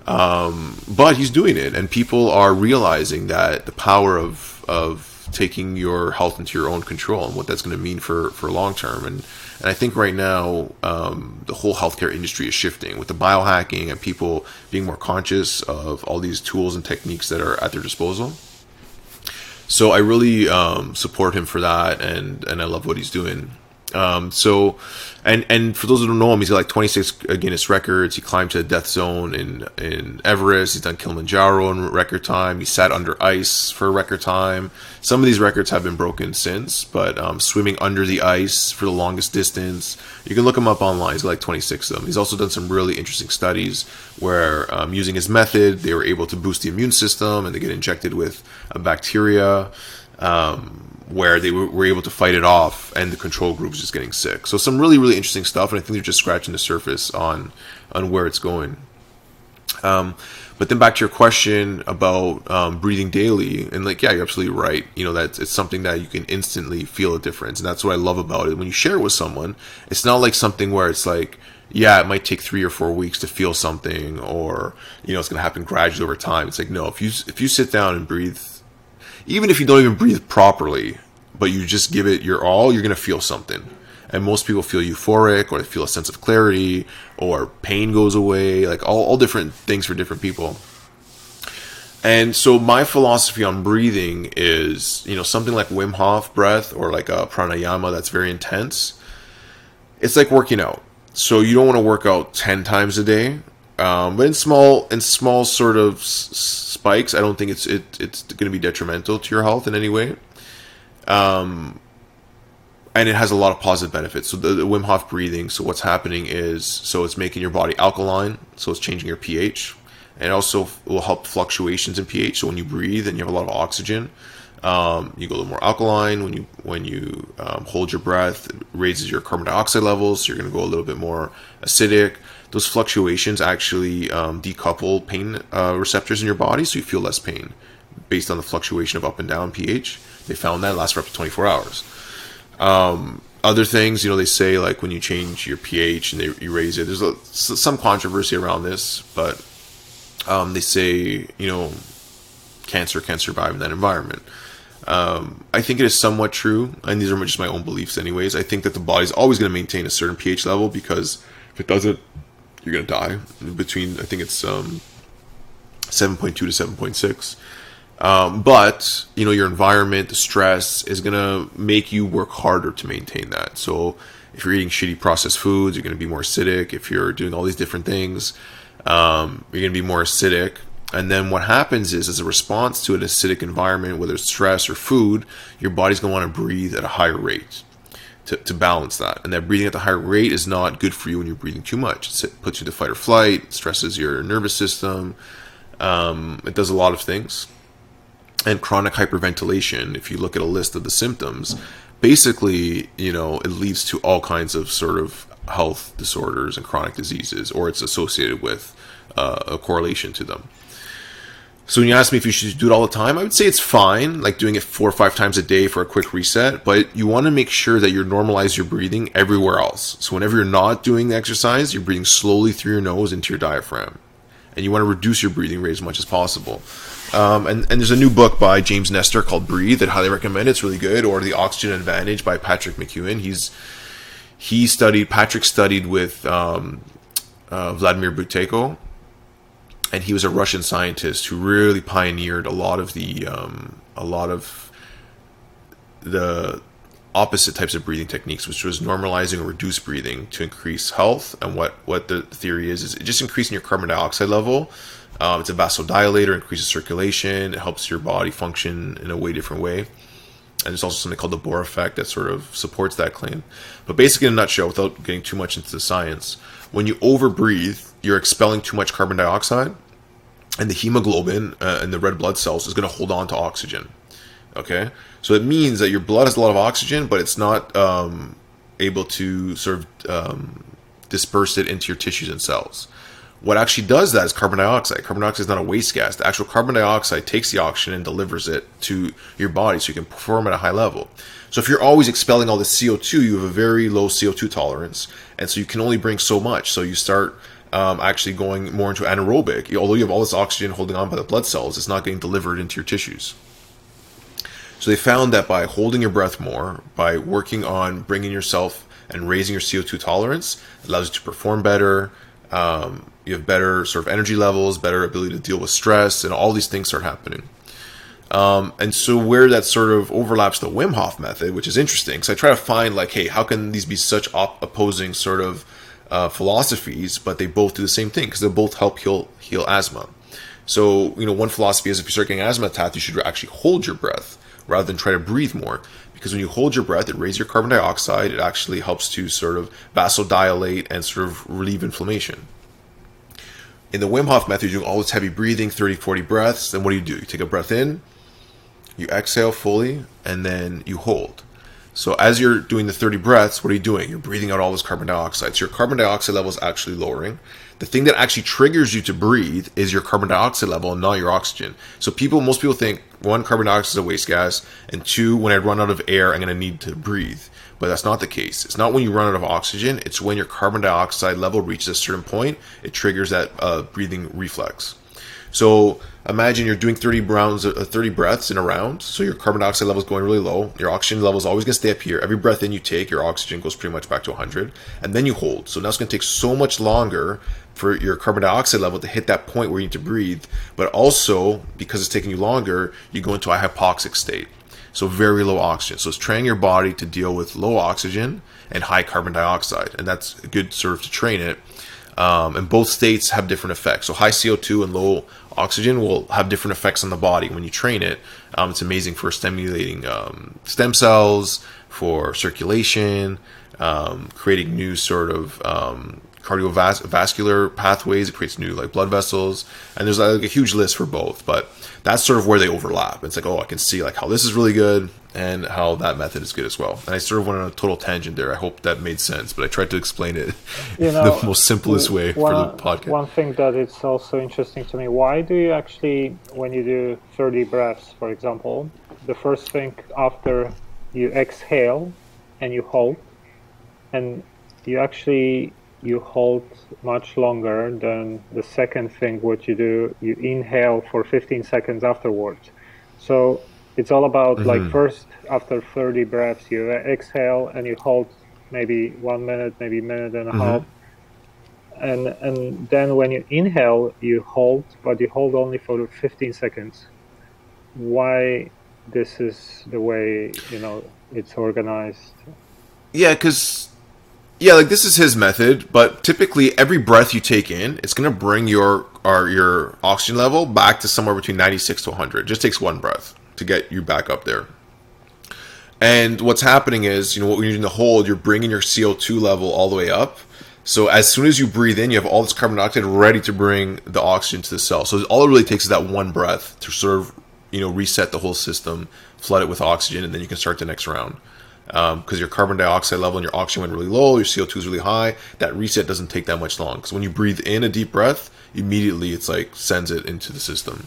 Speaker 1: Um, but he's doing it, and people are realizing that the power of of taking your health into your own control and what that's going to mean for for long term. And and I think right now um, the whole healthcare industry is shifting with the biohacking and people being more conscious of all these tools and techniques that are at their disposal. So I really um, support him for that, and and I love what he's doing. Um, so, and and for those who don't know him, he's got like 26 Guinness records. He climbed to the death zone in in Everest. He's done Kilimanjaro in record time. He sat under ice for record time. Some of these records have been broken since, but um, swimming under the ice for the longest distance, you can look him up online. He's got like 26 of them. He's also done some really interesting studies where, um, using his method, they were able to boost the immune system and they get injected with a bacteria. Um, where they were, able to fight it off and the control group was just getting sick. So some really really interesting stuff, and I think they're just scratching the surface on on where it's going. Um, but then back to your question about um, breathing daily, and like yeah, you're absolutely right. You know that it's something that you can instantly feel a difference, and that's what I love about it. When you share it with someone, it's not like something where it's like yeah, it might take three or four weeks to feel something, or you know, it's going to happen gradually over time. It's like no, if you if you sit down and breathe even if you don't even breathe properly, but you just give it your all, you're going to feel something. And most people feel euphoric or they feel a sense of clarity or pain goes away, like all, all different things for different people. And so my philosophy on breathing is, you know, something like Wim Hof breath or like a pranayama that's very intense. It's like working out. So you don't want to work out 10 times a day um, but in small in small sort of spikes, I don't think it's it, it's going to be detrimental to your health in any way. Um, and it has a lot of positive benefits. So the, the, Wim Hof breathing. So what's happening is so it's making your body alkaline. So it's changing your pH, and it also will help fluctuations in pH. So when you breathe and you have a lot of oxygen, um, you go a little more alkaline. When you when you um, hold your breath, it raises your carbon dioxide levels. So you're going to go a little bit more acidic those fluctuations actually um, decouple pain uh, receptors in your body, so you feel less pain based on the fluctuation of up and down pH. They found that lasts for up to 24 hours. Um, other things, you know, they say like when you change your pH and they, you raise it, there's a, some controversy around this, but um, they say, you know, cancer can survive in that environment. Um, I think it is somewhat true, and these are just my own beliefs, anyways. I think that the body's always going to maintain a certain pH level because if it doesn't, you're gonna die. Between I think it's um, 7.2 to 7.6. Um, but you know your environment, the stress is gonna make you work harder to maintain that. So if you're eating shitty processed foods, you're gonna be more acidic. If you're doing all these different things, um, you're gonna be more acidic. And then what happens is, as a response to an acidic environment, whether it's stress or food, your body's gonna want to breathe at a higher rate to, to balance that. And that breathing at the higher rate is not good for you when you're breathing too much. It puts you to fight or flight, stresses your nervous system. Um, it does a lot of things. And chronic hyperventilation, if you look at a list of the symptoms, basically, you know, it leads to all kinds of sort of health disorders and chronic diseases, or it's associated with uh, a correlation to them. So when you ask me if you should do it all the time, I would say it's fine, like doing it four or five times a day for a quick reset. But you want to make sure that you normalize your breathing everywhere else. So whenever you're not doing the exercise, you're breathing slowly through your nose into your diaphragm, and you want to reduce your breathing rate as much as possible. Um, and, and there's a new book by James Nestor called Breathe that I highly recommend. It's really good. Or The Oxygen Advantage by Patrick McKeown. He's he studied Patrick studied with um, uh, Vladimir Buteyko, and he was a Russian scientist who really pioneered a lot of the um, a lot of the opposite types of breathing techniques, which was normalizing or reduced breathing to increase health. And what what the theory is is just increasing your carbon dioxide level um, it's a vasodilator, increases circulation, it helps your body function in a way different way. And there's also something called the Bohr effect that sort of supports that claim. But basically, in a nutshell, without getting too much into the science, when you overbreathe, you're expelling too much carbon dioxide, and the hemoglobin uh, the red blood cells is going to hold on to oxygen. Okay, so it means that your blood has a lot of oxygen, but it's not um, able to sort of um, disperse it into your tissues and cells. What actually does that is carbon dioxide. Carbon dioxide is not a waste gas. The actual carbon dioxide takes the oxygen and delivers it to your body so you can perform at a high level. So if you're always expelling all the CO2, you have a very low CO2 tolerance, and so you can only bring so much. So you start um, actually going more into anaerobic. Although you have all this oxygen holding on by the blood cells, it's not getting delivered into your tissues. So they found that by holding your breath more, by working on bringing yourself and raising your CO2 tolerance, allows you to perform better, um, you have better sort of energy levels, better ability to deal with stress, and all these things start happening. Um, and so where that sort of overlaps the Wim Hof method, which is interesting, because I try to find like, hey, how can these be such op- opposing sort of uh, philosophies, but they both do the same thing because they both help heal heal asthma. So you know, one philosophy is if you start getting asthma attacks, you should actually hold your breath rather than try to breathe more, because when you hold your breath, it raises your carbon dioxide. It actually helps to sort of vasodilate and sort of relieve inflammation in the Wim Hof method, you're doing all this heavy breathing, 30, 40 breaths. Then what do you do? You take a breath in, you exhale fully, and then you hold. So as you're doing the 30 breaths, what are you doing? You're breathing out all this carbon dioxide. So your carbon dioxide level is actually lowering. The thing that actually triggers you to breathe is your carbon dioxide level and not your oxygen. So people, most people think one, carbon dioxide is a waste gas, and two, when I run out of air, I'm going to need to breathe. But that's not the case. It's not when you run out of oxygen, it's when your carbon dioxide level reaches a certain point, it triggers that uh, breathing reflex. So imagine you're doing 30 rounds, uh, 30 breaths in a round. So your carbon dioxide level is going really low. Your oxygen level is always going to stay up here. Every breath in you take, your oxygen goes pretty much back to 100, and then you hold. So now it's going to take so much longer for your carbon dioxide level to hit that point where you need to breathe. But also because it's taking you longer, you go into a hypoxic state. So very low oxygen. So it's training your body to deal with low oxygen and high carbon dioxide, and that's a good sort of to train it. Um, and both states have different effects. So high CO2 and low oxygen will have different effects on the body when you train it. Um, it's amazing for stimulating um, stem cells, for circulation, um, creating new sort of um, cardiovascular pathways. It creates new like blood vessels, and there's like a huge list for both. But that's sort of where they overlap. It's like, oh, I can see like how this is really good and how that method is good as well. And I sort of went on a total tangent there. I hope that made sense, but I tried to explain it you know, the most simplest way one, for the podcast.
Speaker 2: One thing that it's also interesting to me: why do you actually, when you do 30 breaths, for example, the first thing after you exhale and you hold, and you actually you hold much longer than the second thing what you do you inhale for 15 seconds afterwards so it's all about mm-hmm. like first after 30 breaths you exhale and you hold maybe one minute maybe a minute and a mm-hmm. half and and then when you inhale you hold but you hold only for 15 seconds why this is the way you know it's organized
Speaker 1: yeah because yeah, like this is his method, but typically every breath you take in, it's gonna bring your or your oxygen level back to somewhere between 96 to 100. It just takes one breath to get you back up there. And what's happening is, you know, what you're doing the hold, you're bringing your CO2 level all the way up. So as soon as you breathe in, you have all this carbon dioxide ready to bring the oxygen to the cell. So all it really takes is that one breath to sort of, you know, reset the whole system, flood it with oxygen, and then you can start the next round. because um, your carbon dioxide level and your oxygen went really low, your CO2 is really high. That reset doesn't take that much long because when you breathe in a deep breath, immediately it's like sends it into the system.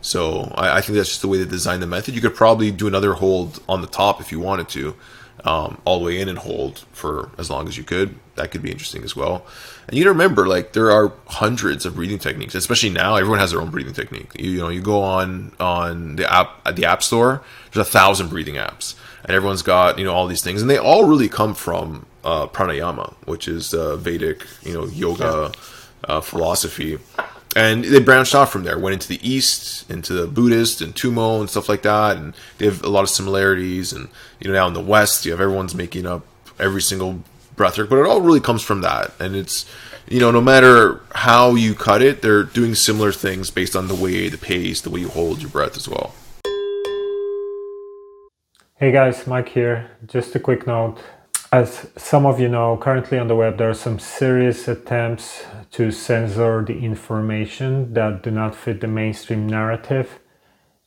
Speaker 1: So I, I think that's just the way they design the method. You could probably do another hold on the top if you wanted to, um, all the way in and hold for as long as you could. That could be interesting as well. And you gotta remember, like there are hundreds of breathing techniques, especially now. Everyone has their own breathing technique. You, you know, you go on on the app at the app store. There's a thousand breathing apps, and everyone's got you know all these things, and they all really come from uh, pranayama, which is uh, Vedic, you know, yoga uh, philosophy. And they branched off from there, went into the East, into the Buddhist and Tumo and stuff like that, and they have a lot of similarities. And you know, now in the West, you have everyone's making up every single breathwork, but it all really comes from that. And it's you know, no matter how you cut it, they're doing similar things based on the way, the pace, the way you hold your breath as well.
Speaker 2: Hey guys, Mike here. Just a quick note. As some of you know, currently on the web there are some serious attempts to censor the information that do not fit the mainstream narrative.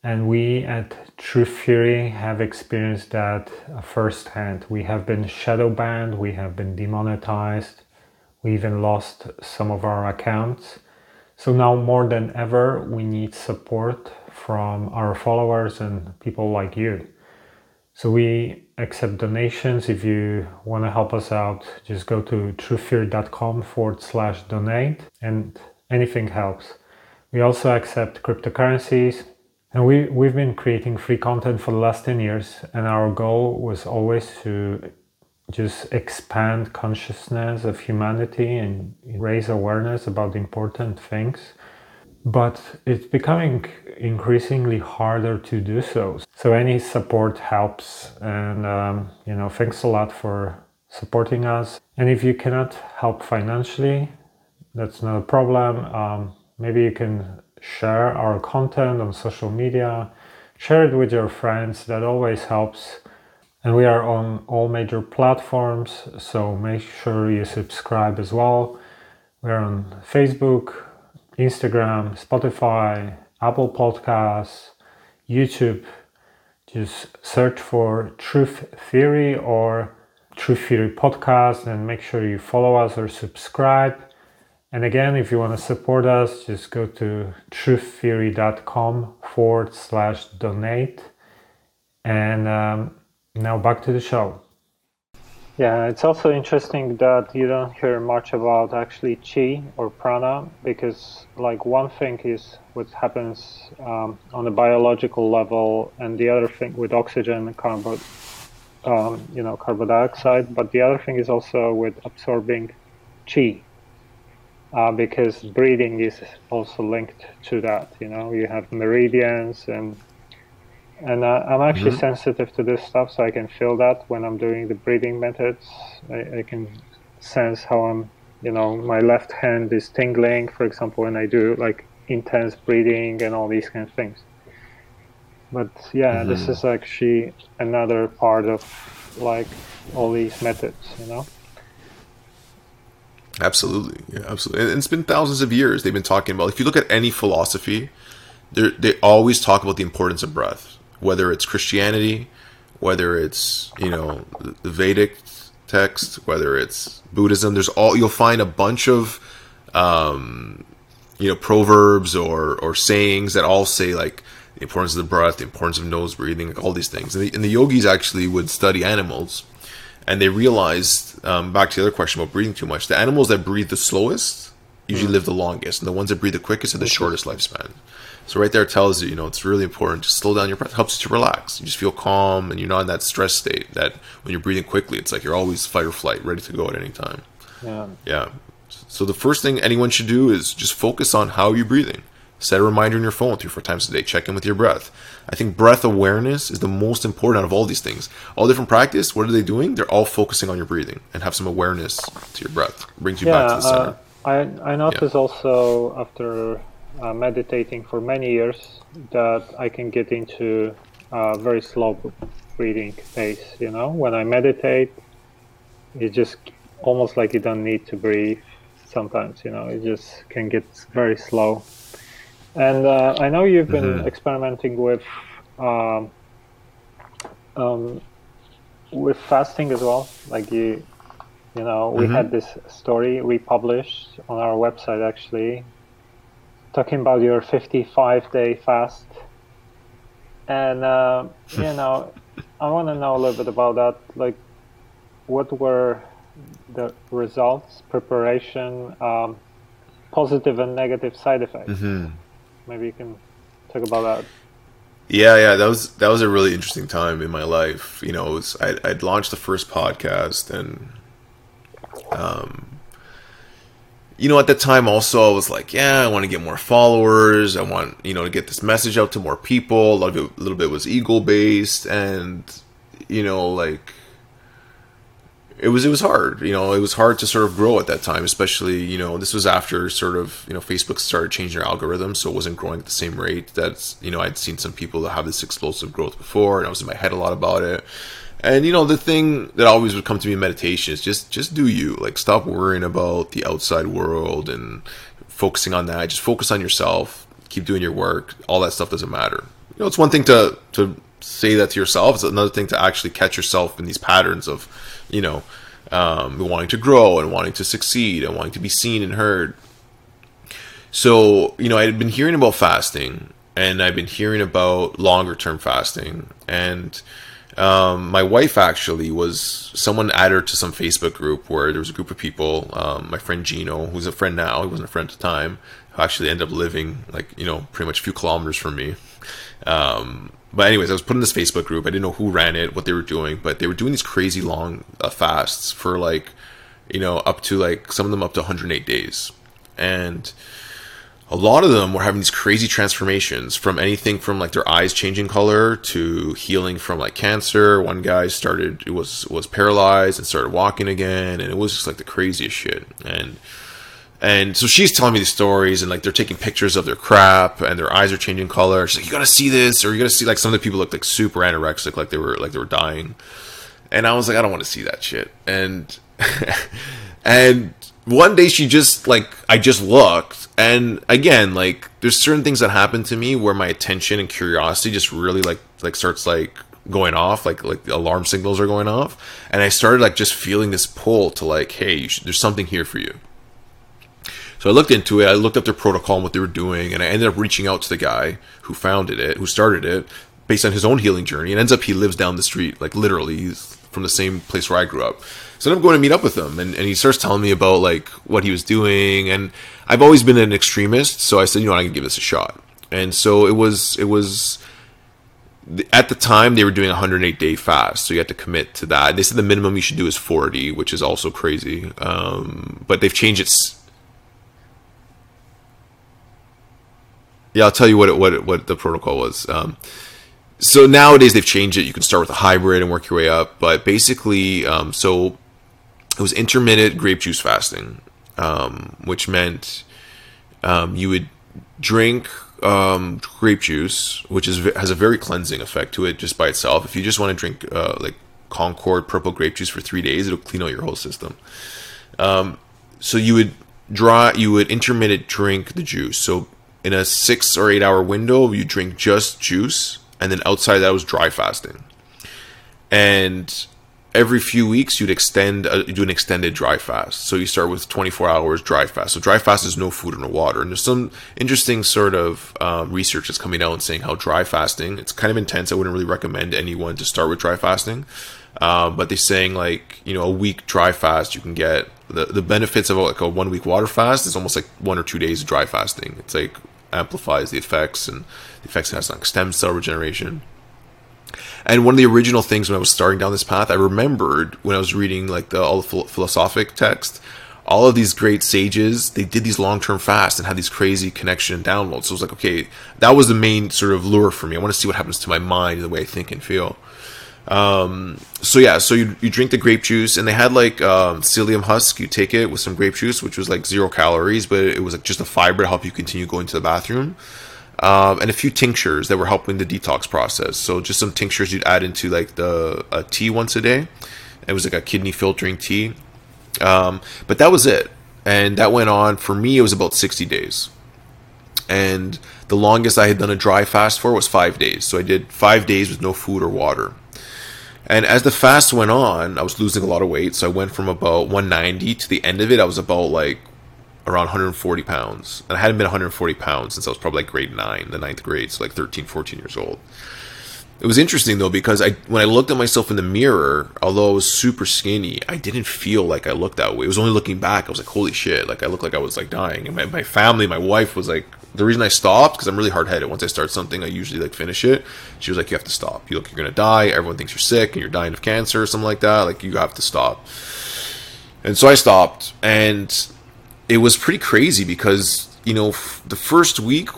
Speaker 2: And we at Truth Theory have experienced that firsthand. We have been shadow banned, we have been demonetized, we even lost some of our accounts. So now more than ever, we need support from our followers and people like you. So we accept donations. If you want to help us out, just go to truththeory.com forward slash donate and anything helps. We also accept cryptocurrencies and we, we've been creating free content for the last 10 years and our goal was always to just expand consciousness of humanity and raise awareness about important things but it's becoming increasingly harder to do so. So any support helps, and um, you know, thanks a lot for supporting us. And if you cannot help financially, that's not a problem. Um, maybe you can share our content on social media, share it with your friends. That always helps. And we are on all major platforms, so make sure you subscribe as well. We're on Facebook, Instagram, Spotify, Apple Podcasts, YouTube. Just search for Truth Theory or Truth Theory Podcast and make sure you follow us or subscribe. And again, if you want to support us, just go to truththeory.com forward slash donate. And um, now back to the show. Yeah, it's also interesting that you don't hear much about actually chi or prana because, like, one thing is what happens um, on a biological level, and the other thing with oxygen and carbon, um, you know, carbon dioxide. But the other thing is also with absorbing chi, uh, because breathing is also linked to that. You know, you have meridians and and uh, I'm actually mm-hmm. sensitive to this stuff, so I can feel that when I'm doing the breathing methods. I, I, can sense how I'm, you know, my left hand is tingling, for example, when I do like intense breathing and all these kind of things. But yeah, mm-hmm. this is actually another part of like all these methods, you know.
Speaker 1: Absolutely, yeah, absolutely. And it's been thousands of years they've been talking about. If you look at any philosophy, they always talk about the importance of breath whether it's Christianity, whether it's you know the Vedic text, whether it's Buddhism. There's all you'll find a bunch of um, you know proverbs or or sayings that all say like the importance of the breath, the importance of nose breathing, like all these things. And the, and the yogis actually would study animals, and they realized um, back to the other question about breathing too much. The animals that breathe the slowest usually mm. live the longest, and the ones that breathe the quickest have the shortest lifespan. So right there tells you, you know, it's really important to slow down your breath. It helps you to relax. You just feel calm and you're not in that stress state that when you're breathing quickly, it's like you're always fight or flight, ready to go at any time. Yeah. Yeah. So the first thing anyone should do is just focus on how you're breathing. Set a reminder in your phone three, four times a day. Check in with your breath. I think breath awareness is the most important out of all these things. All different practice, what are they doing? They're all focusing on your breathing and have some awareness to your breath. It brings you yeah, back to the center. Uh,
Speaker 2: I, I noticed yeah. also after uh, meditating for many years that I can get into a very slow breathing pace. You know, when I meditate, it's just almost like you don't need to breathe. Sometimes, you know, it just can get very slow. And uh, I know you've been mm-hmm. experimenting with um, um, with fasting as well? Like you, you know, we mm-hmm. had this story we published on our website actually, talking about your 55 day fast, and uh, you know, I want to know a little bit about that. Like, what were the results, preparation, um, positive and negative side effects? Mm-hmm. Maybe you can talk about that.
Speaker 1: Yeah, yeah, that was that was a really interesting time in my life. You know, was, I, I'd launched the first podcast, and um, you know, at the time also I was like, yeah, I want to get more followers. I want you know to get this message out to more people. A lot of it, a little bit was ego based, and you know, like it was it was hard. You know, it was hard to sort of grow at that time, especially you know this was after sort of you know Facebook started changing their algorithm, so it wasn't growing at the same rate. That's you know I'd seen some people that have this explosive growth before, and I was in my head a lot about it. And you know the thing that always would come to me in meditation is just just do you like stop worrying about the outside world and focusing on that. Just focus on yourself. Keep doing your work. All that stuff doesn't matter. You know, it's one thing to to say that to yourself. It's another thing to actually catch yourself in these patterns of you know, um, wanting to grow and wanting to succeed and wanting to be seen and heard. So, you know, I had been hearing about fasting and I've been hearing about longer term fasting. And um, my wife actually was someone added her to some Facebook group where there was a group of people. Um, my friend Gino, who's a friend now, he wasn't a friend at the time, who actually ended up living like, you know, pretty much a few kilometers from me. Um, but anyways, I was put in this Facebook group. I didn't know who ran it, what they were doing, but they were doing these crazy long uh, fasts for like, you know, up to like some of them up to 108 days, and a lot of them were having these crazy transformations from anything from like their eyes changing color to healing from like cancer. One guy started it was was paralyzed and started walking again, and it was just like the craziest shit. And and so she's telling me these stories, and like they're taking pictures of their crap, and their eyes are changing color. She's like, "You gotta see this," or "You gotta see." Like some of the people looked like super anorexic, like they were like they were dying. And I was like, I don't want to see that shit. And and one day she just like I just looked, and again, like there's certain things that happen to me where my attention and curiosity just really like like starts like going off like like alarm signals are going off and i started like just feeling this pull to like hey should, there's something here for you so I looked into it. I looked up their protocol and what they were doing, and I ended up reaching out to the guy who founded it, who started it, based on his own healing journey. And ends up he lives down the street, like literally, he's from the same place where I grew up. So I'm going to meet up with him, and, and he starts telling me about like what he was doing. And I've always been an extremist, so I said, you know, I can give this a shot. And so it was it was at the time they were doing a 108 day fast so you had to commit to that they said the minimum you should do is 40 which is also crazy um, but they've changed it Yeah, I'll tell you what it, what it, what the protocol was. Um, so nowadays they've changed it. You can start with a hybrid and work your way up. But basically, um, so it was intermittent grape juice fasting, um, which meant um, you would drink um, grape juice, which is has a very cleansing effect to it just by itself. If you just want to drink uh, like Concord purple grape juice for three days, it'll clean out your whole system. Um, so you would draw, you would intermittent drink the juice. So in a six or eight hour window, you drink just juice, and then outside that was dry fasting. And every few weeks, you'd extend, uh, do an extended dry fast. So you start with 24 hours dry fast. So dry fast is no food and no water. And there's some interesting sort of um, research that's coming out and saying how dry fasting, it's kind of intense. I wouldn't really recommend anyone to start with dry fasting. Um, but they're saying like you know a week dry fast you can get the, the benefits of like a one week water fast is almost like one or two days of dry fasting. It's like amplifies the effects and the effects it has on stem cell regeneration. And one of the original things when I was starting down this path, I remembered when I was reading like the all the philosophic text, all of these great sages, they did these long term fasts and had these crazy connection downloads. So it was like, okay, that was the main sort of lure for me. I want to see what happens to my mind and the way I think and feel. Um, so yeah, so you, you drink the grape juice, and they had like um, psyllium husk. You take it with some grape juice, which was like zero calories, but it was like just a fiber to help you continue going to the bathroom. Um, and a few tinctures that were helping the detox process. So just some tinctures you'd add into like the a tea once a day. It was like a kidney filtering tea, um, but that was it. And that went on for me. It was about sixty days, and the longest I had done a dry fast for was five days. So I did five days with no food or water And as the fast went on, I was losing a lot of weight. So I went from about 190 to the end of it, I was about like around 140 pounds. And I hadn't been 140 pounds since I was probably like grade 9, the ninth grade, so like 13, 14 years old. It was interesting though because I when I looked at myself in the mirror, although I was super skinny, I didn't feel like I looked that way. It was only looking back, I was like, holy shit, like I looked like I was like dying. And my, my family, my wife was like, the reason I stopped because I'm really hard headed. Once I start something, I usually like finish it. She was like, you have to stop. You look, you're gonna die. Everyone thinks you're sick and you're dying of cancer or something like that. Like you have to stop. And so I stopped, and it was pretty crazy because you know f- the first week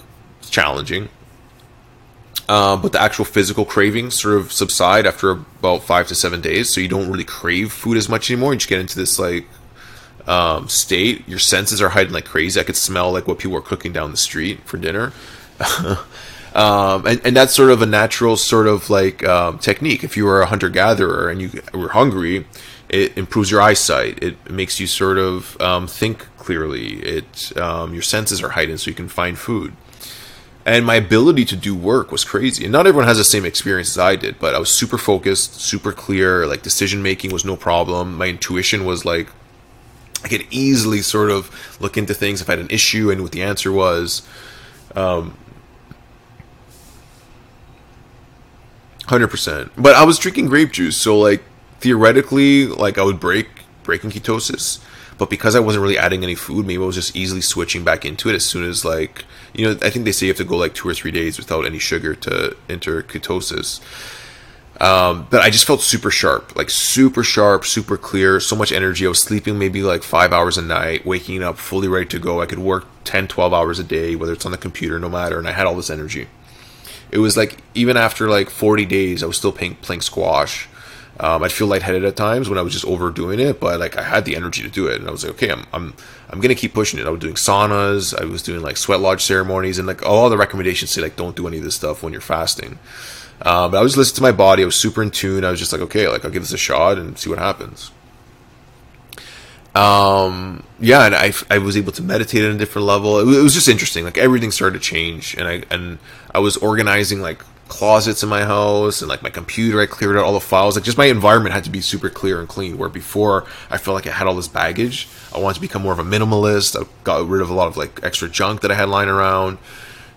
Speaker 1: challenging uh, but the actual physical cravings sort of subside after about five to seven days. So you don't really crave food as much anymore. You just get into this like um, state. Your senses are hiding like crazy. I could smell like what people are cooking down the street for dinner. um, and, and that's sort of a natural sort of like um, technique. If you were a hunter gatherer and you were hungry, it improves your eyesight. It makes you sort of um, think clearly. It um, your senses are heightened, so you can find food and my ability to do work was crazy. And not everyone has the same experience as I did, but I was super focused, super clear. Like decision making was no problem. My intuition was like I could easily sort of look into things if I had an issue and what the answer was. Um, Hundred percent. But I was drinking grape juice, so like theoretically, like I would break breaking ketosis. But because I wasn't really adding any food, maybe I was just easily switching back into it as soon as like you know I think they say you have to go like two or three days without any sugar to enter ketosis. Um, but I just felt super sharp, like super sharp, super clear, so much energy. I was sleeping maybe like five hours a night, waking up fully ready to go. I could work 10, 12 hours a day, whether it's on the computer, no matter. And I had all this energy. It was like, even after like 40 days, I was still playing, playing squash. Um, I'd feel lightheaded at times when I was just overdoing it, but like I had the energy to do it, and I was like, okay, I'm I'm I'm gonna keep pushing it. I was doing saunas, I was doing like sweat lodge ceremonies, and like all the recommendations say like don't do any of this stuff when you're fasting. Um, but I was listening to my body. I was super in tune. I was just like, okay, like I'll give this a shot and see what happens. Um, yeah, and I, I was able to meditate at a different level. It was, it was just interesting. Like everything started to change, and I and I was organizing like closets in my house and like my computer i cleared out all the files. Like just my environment had to be super clear and clean where before i felt like i had all this baggage i wanted to become more of a minimalist. I got rid of a lot of like extra junk that i had lying around.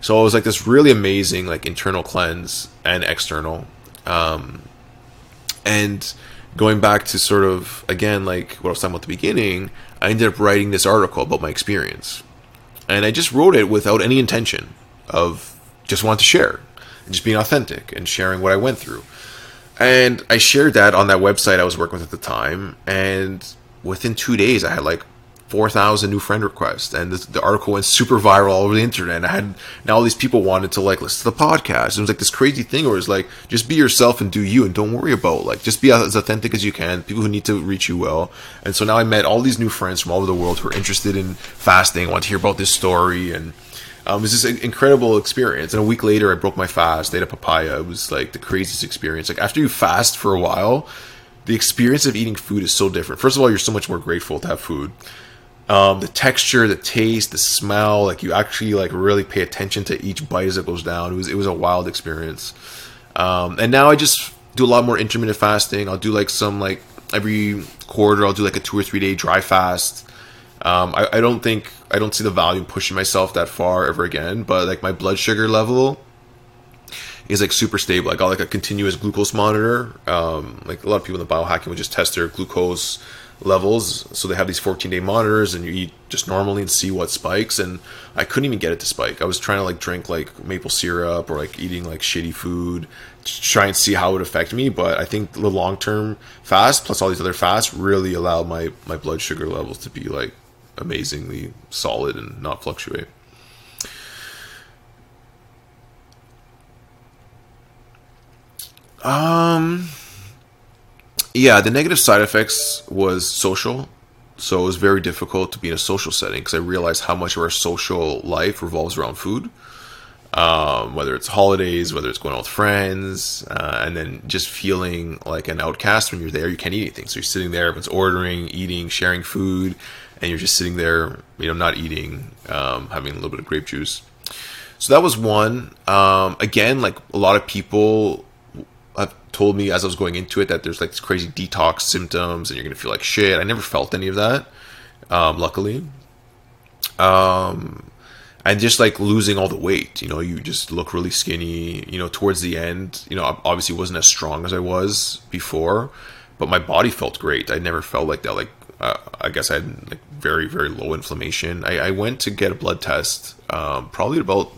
Speaker 1: So it was like this really amazing like internal cleanse and external. Um and going back to sort of again like what i was talking about at the beginning i ended up writing this article about my experience. And i just wrote it without any intention of just want to share just being authentic and sharing what I went through. And I shared that on that website I was working with at the time. And within two days, I had like 4,000 new friend requests. And the, the, article went super viral all over the internet. And I had now all these people wanted to like listen to the podcast. It was like this crazy thing where it's like, just be yourself and do you and don't worry about like, just be as authentic as you can. People who need to reach you well. And so now I met all these new friends from all over the world who are interested in fasting, want to hear about this story. And, um, it was this incredible experience. And a week later, I broke my fast. ate a papaya. It was like the craziest experience. Like after you fast for a while, the experience of eating food is so different. First of all, you're so much more grateful to have food. Um, the texture, the taste, the smell, like you actually like really pay attention to each bite as it goes down. It was it was a wild experience. Um, and now I just do a lot more intermittent fasting. I'll do like some like every quarter. I'll do like a two or three day dry fast. Um, I, I don't think I don't see the value in pushing myself that far ever again. But like my blood sugar level is like super stable. I got like a continuous glucose monitor. Um, like a lot of people in the biohacking would just test their glucose levels. So they have these 14 day monitors, and you eat just normally and see what spikes. And I couldn't even get it to spike. I was trying to like drink like maple syrup or like eating like shitty food to try and see how it would affect me. But I think the long term fast plus all these other fasts really allowed my my blood sugar levels to be like amazingly solid and not fluctuate. Um, yeah, the negative side effects was social. So it was very difficult to be in a social setting because I realized how much of our social life revolves around food. Um, whether it's holidays, whether it's going out with friends, uh, and then just feeling like an outcast when you're there, you can't eat anything. So you're sitting there, everyone's ordering, eating, sharing food, and you're just sitting there, you know, not eating, um, having a little bit of grape juice. So that was one. Um, again, like a lot of people have told me as I was going into it that there's like crazy detox symptoms and you're gonna feel like shit. I never felt any of that, um, luckily. Um, and just like losing all the weight, you know, you just look really skinny. You know, towards the end, you know, obviously wasn't as strong as I was before, but my body felt great. I never felt like that. Like uh, I guess I had like very very low inflammation. I, I went to get a blood test, um, probably about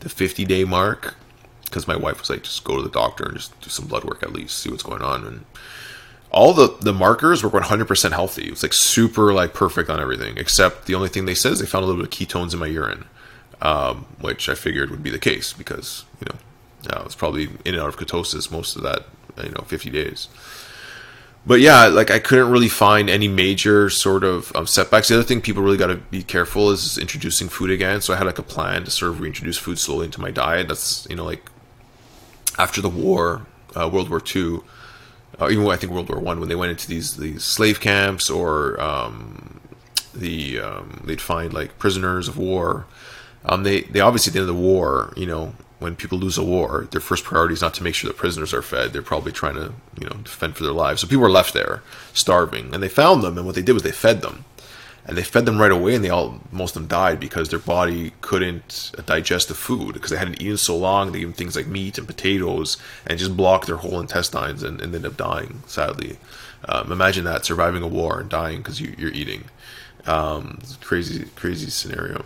Speaker 1: the 50 day mark, because my wife was like, just go to the doctor and just do some blood work at least, see what's going on. And all the the markers were 100% healthy. It was like super like perfect on everything, except the only thing they said is they found a little bit of ketones in my urine, um, which I figured would be the case because you know I was probably in and out of ketosis most of that you know 50 days. But yeah, like I couldn't really find any major sort of um, setbacks. The other thing people really got to be careful is introducing food again. So I had like a plan to sort of reintroduce food slowly into my diet. That's you know like after the war, uh, World War Two, uh, even I think World War One, when they went into these these slave camps or um, the um, they'd find like prisoners of war. Um, they they obviously at the end of the war, you know, when people lose a war, their first priority is not to make sure the prisoners are fed. They're probably trying to you know defend for their lives. So people were left there starving, and they found them, and what they did was they fed them. And they fed them right away and they all most of them died because their body couldn't digest the food because they hadn't eaten so long. They eat things like meat and potatoes and just blocked their whole intestines and, and ended up dying sadly. Um, imagine that surviving a war and dying because you, are eating. Um, crazy crazy scenario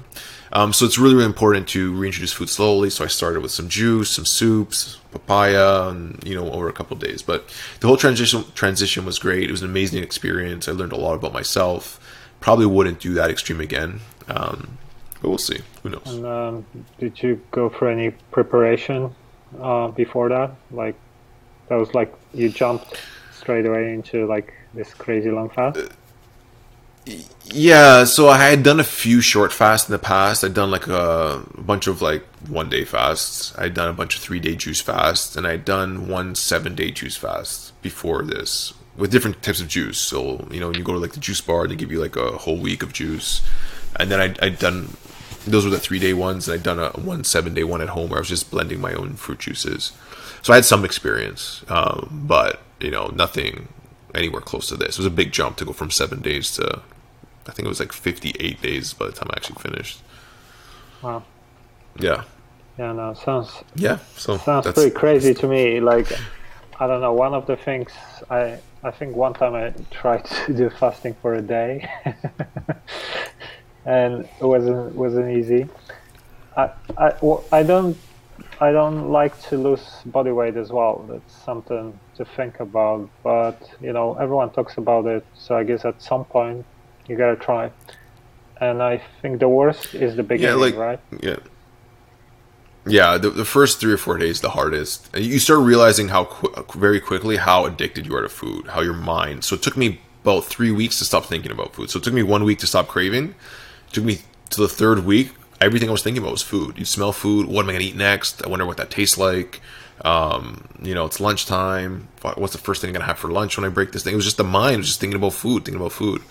Speaker 1: um, so it's really really important to reintroduce food slowly so i started with some juice some soups papaya and you know over a couple days but the whole transition transition was great it was an amazing experience i learned a lot about myself Probably wouldn't do that extreme again. Um, but we'll see. Who knows?
Speaker 2: And, um, did you go for any preparation uh, before that? Like that was like you jumped straight away into like this crazy long fast. Uh,
Speaker 1: yeah, so I had done a few short fasts in the past. I'd done like a bunch of like one day fasts. I'd done a bunch of three day juice fasts, and I'd done one seven day juice fast before this, with different types of juice. So you know, when you go to like the juice bar, they give you like a whole week of juice, and then I I'd done those were the three day ones, and I'd done a one seven day one at home where I was just blending my own fruit juices. So I had some experience, um, but you know, nothing anywhere close to this. It was a big jump to go from seven days to I think it was like fifty eight days by the time I actually finished.
Speaker 2: Wow.
Speaker 1: Yeah.
Speaker 2: Yeah, no, sounds
Speaker 1: yeah. So
Speaker 2: sounds pretty crazy to me. Like, I don't know. One of the things I I think one time I tried to do fasting for a day, and it wasn't wasn't easy. I I well, I don't I don't like to lose body weight as well. That's something to think about. But you know, everyone talks about it, so I guess at some point you gotta try. And I think the worst is the beginning,
Speaker 1: yeah, like,
Speaker 2: right?
Speaker 1: Yeah. Yeah, the, the first three or four days the hardest. You start realizing how qu- very quickly how addicted you are to food, how your mind. So it took me about three weeks to stop thinking about food. So it took me one week to stop craving. It took me to the third week. Everything I was thinking about was food. You smell food. What am I gonna eat next? I wonder what that tastes like. Um, you know, it's lunchtime. What's the first thing I'm gonna have for lunch when I break this thing? It was just the mind, was just thinking about food, thinking about food.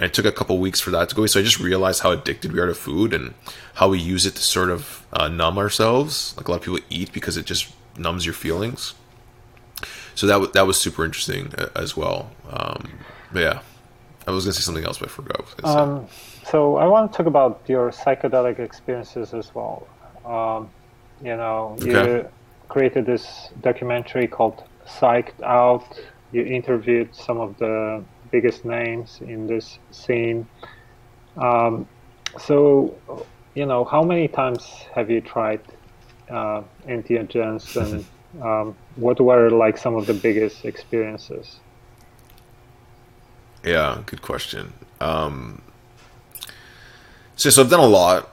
Speaker 1: And it took a couple weeks for that to go. away. So I just realized how addicted we are to food and how we use it to sort of uh, numb ourselves. Like a lot of people eat because it just numbs your feelings. So that w- that was super interesting uh, as well. Um, but yeah, I was gonna say something else, but I forgot.
Speaker 2: Um, so I want to talk about your psychedelic experiences as well. Um, you know, you okay. created this documentary called "Psyched Out." You interviewed some of the biggest names in this scene. Um, so, you know, how many times have you tried uh, entheogens and um, what were like some of the biggest experiences?
Speaker 1: Yeah, good question. Um, so, so I've done a lot.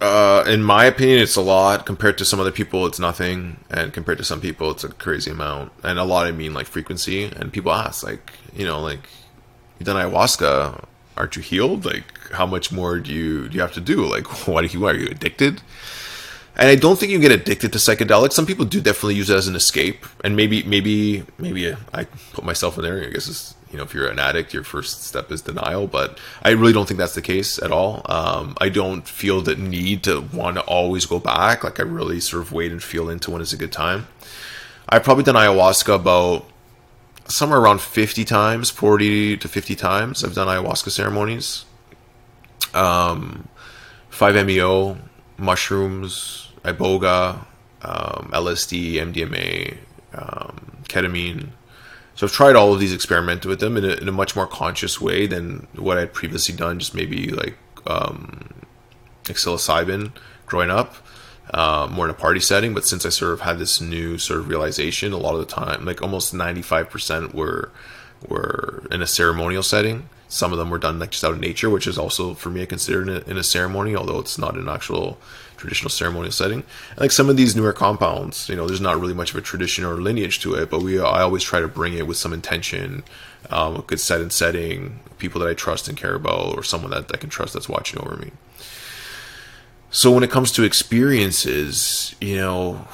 Speaker 1: Uh, in my opinion, it's a lot. Compared to some other people, it's nothing, and compared to some people, it's a crazy amount. And a lot, I mean like frequency. And people ask, like, you know, like you've done ayahuasca, aren't you healed? Like, how much more do you do you have to do? Like, why do you are you addicted? And I don't think you get addicted to psychedelics. Some people do definitely use it as an escape, and maybe, maybe, maybe I put myself in there. I guess it's, you know, if you're an addict, your first step is denial. But I really don't think that's the case at all. Um, I don't feel the need to want to always go back. Like I really sort of wait and feel into when it's a good time. I've probably done ayahuasca about somewhere around 50 times, 40 to 50 times. I've done ayahuasca ceremonies. Um, 5-MeO, mushrooms, iboga, um, LSD, MDMA, um, ketamine. So I've tried all of these, experimented with them in a, in a, much more conscious way than what I'd previously done. Just maybe like um, psilocybin growing up, uh, more in a party setting. But since I sort of had this new sort of realization, a lot of the time, like almost ninety five percent were were in a ceremonial setting. Some of them were done like just out of nature, which is also for me I consider in a, in a ceremony, although it's not an actual traditional ceremonial setting. And like some of these newer compounds, you know, there's not really much of a tradition or lineage to it, but we I always try to bring it with some intention, um, a good set and setting, people that I trust and care about, or someone that I can trust that's watching over me. So when it comes to experiences, you know,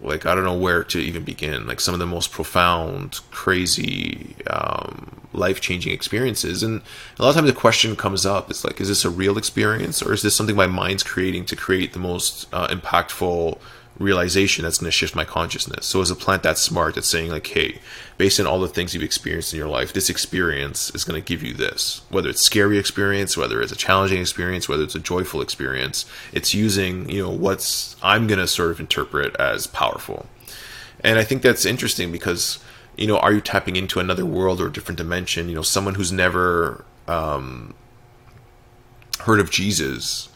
Speaker 1: like I don't know where to even begin. Like some of the most profound, crazy, um, life changing experiences. And a lot of times the question comes up it's like, is this a real experience or is this something my mind's creating to create the most uh, impactful realization that's going to shift my consciousness? So, as a plant that's smart, that's saying, like, hey, based on all the things you've experienced in your life, this experience is going to give you this. Whether it's scary experience, whether it's a challenging experience, whether it's a joyful experience, it's using, you know, what's I'm going to sort of interpret as powerful. And I think that's interesting because you know, are you tapping into another world or a different dimension? You know, someone who's never um, heard of Jesus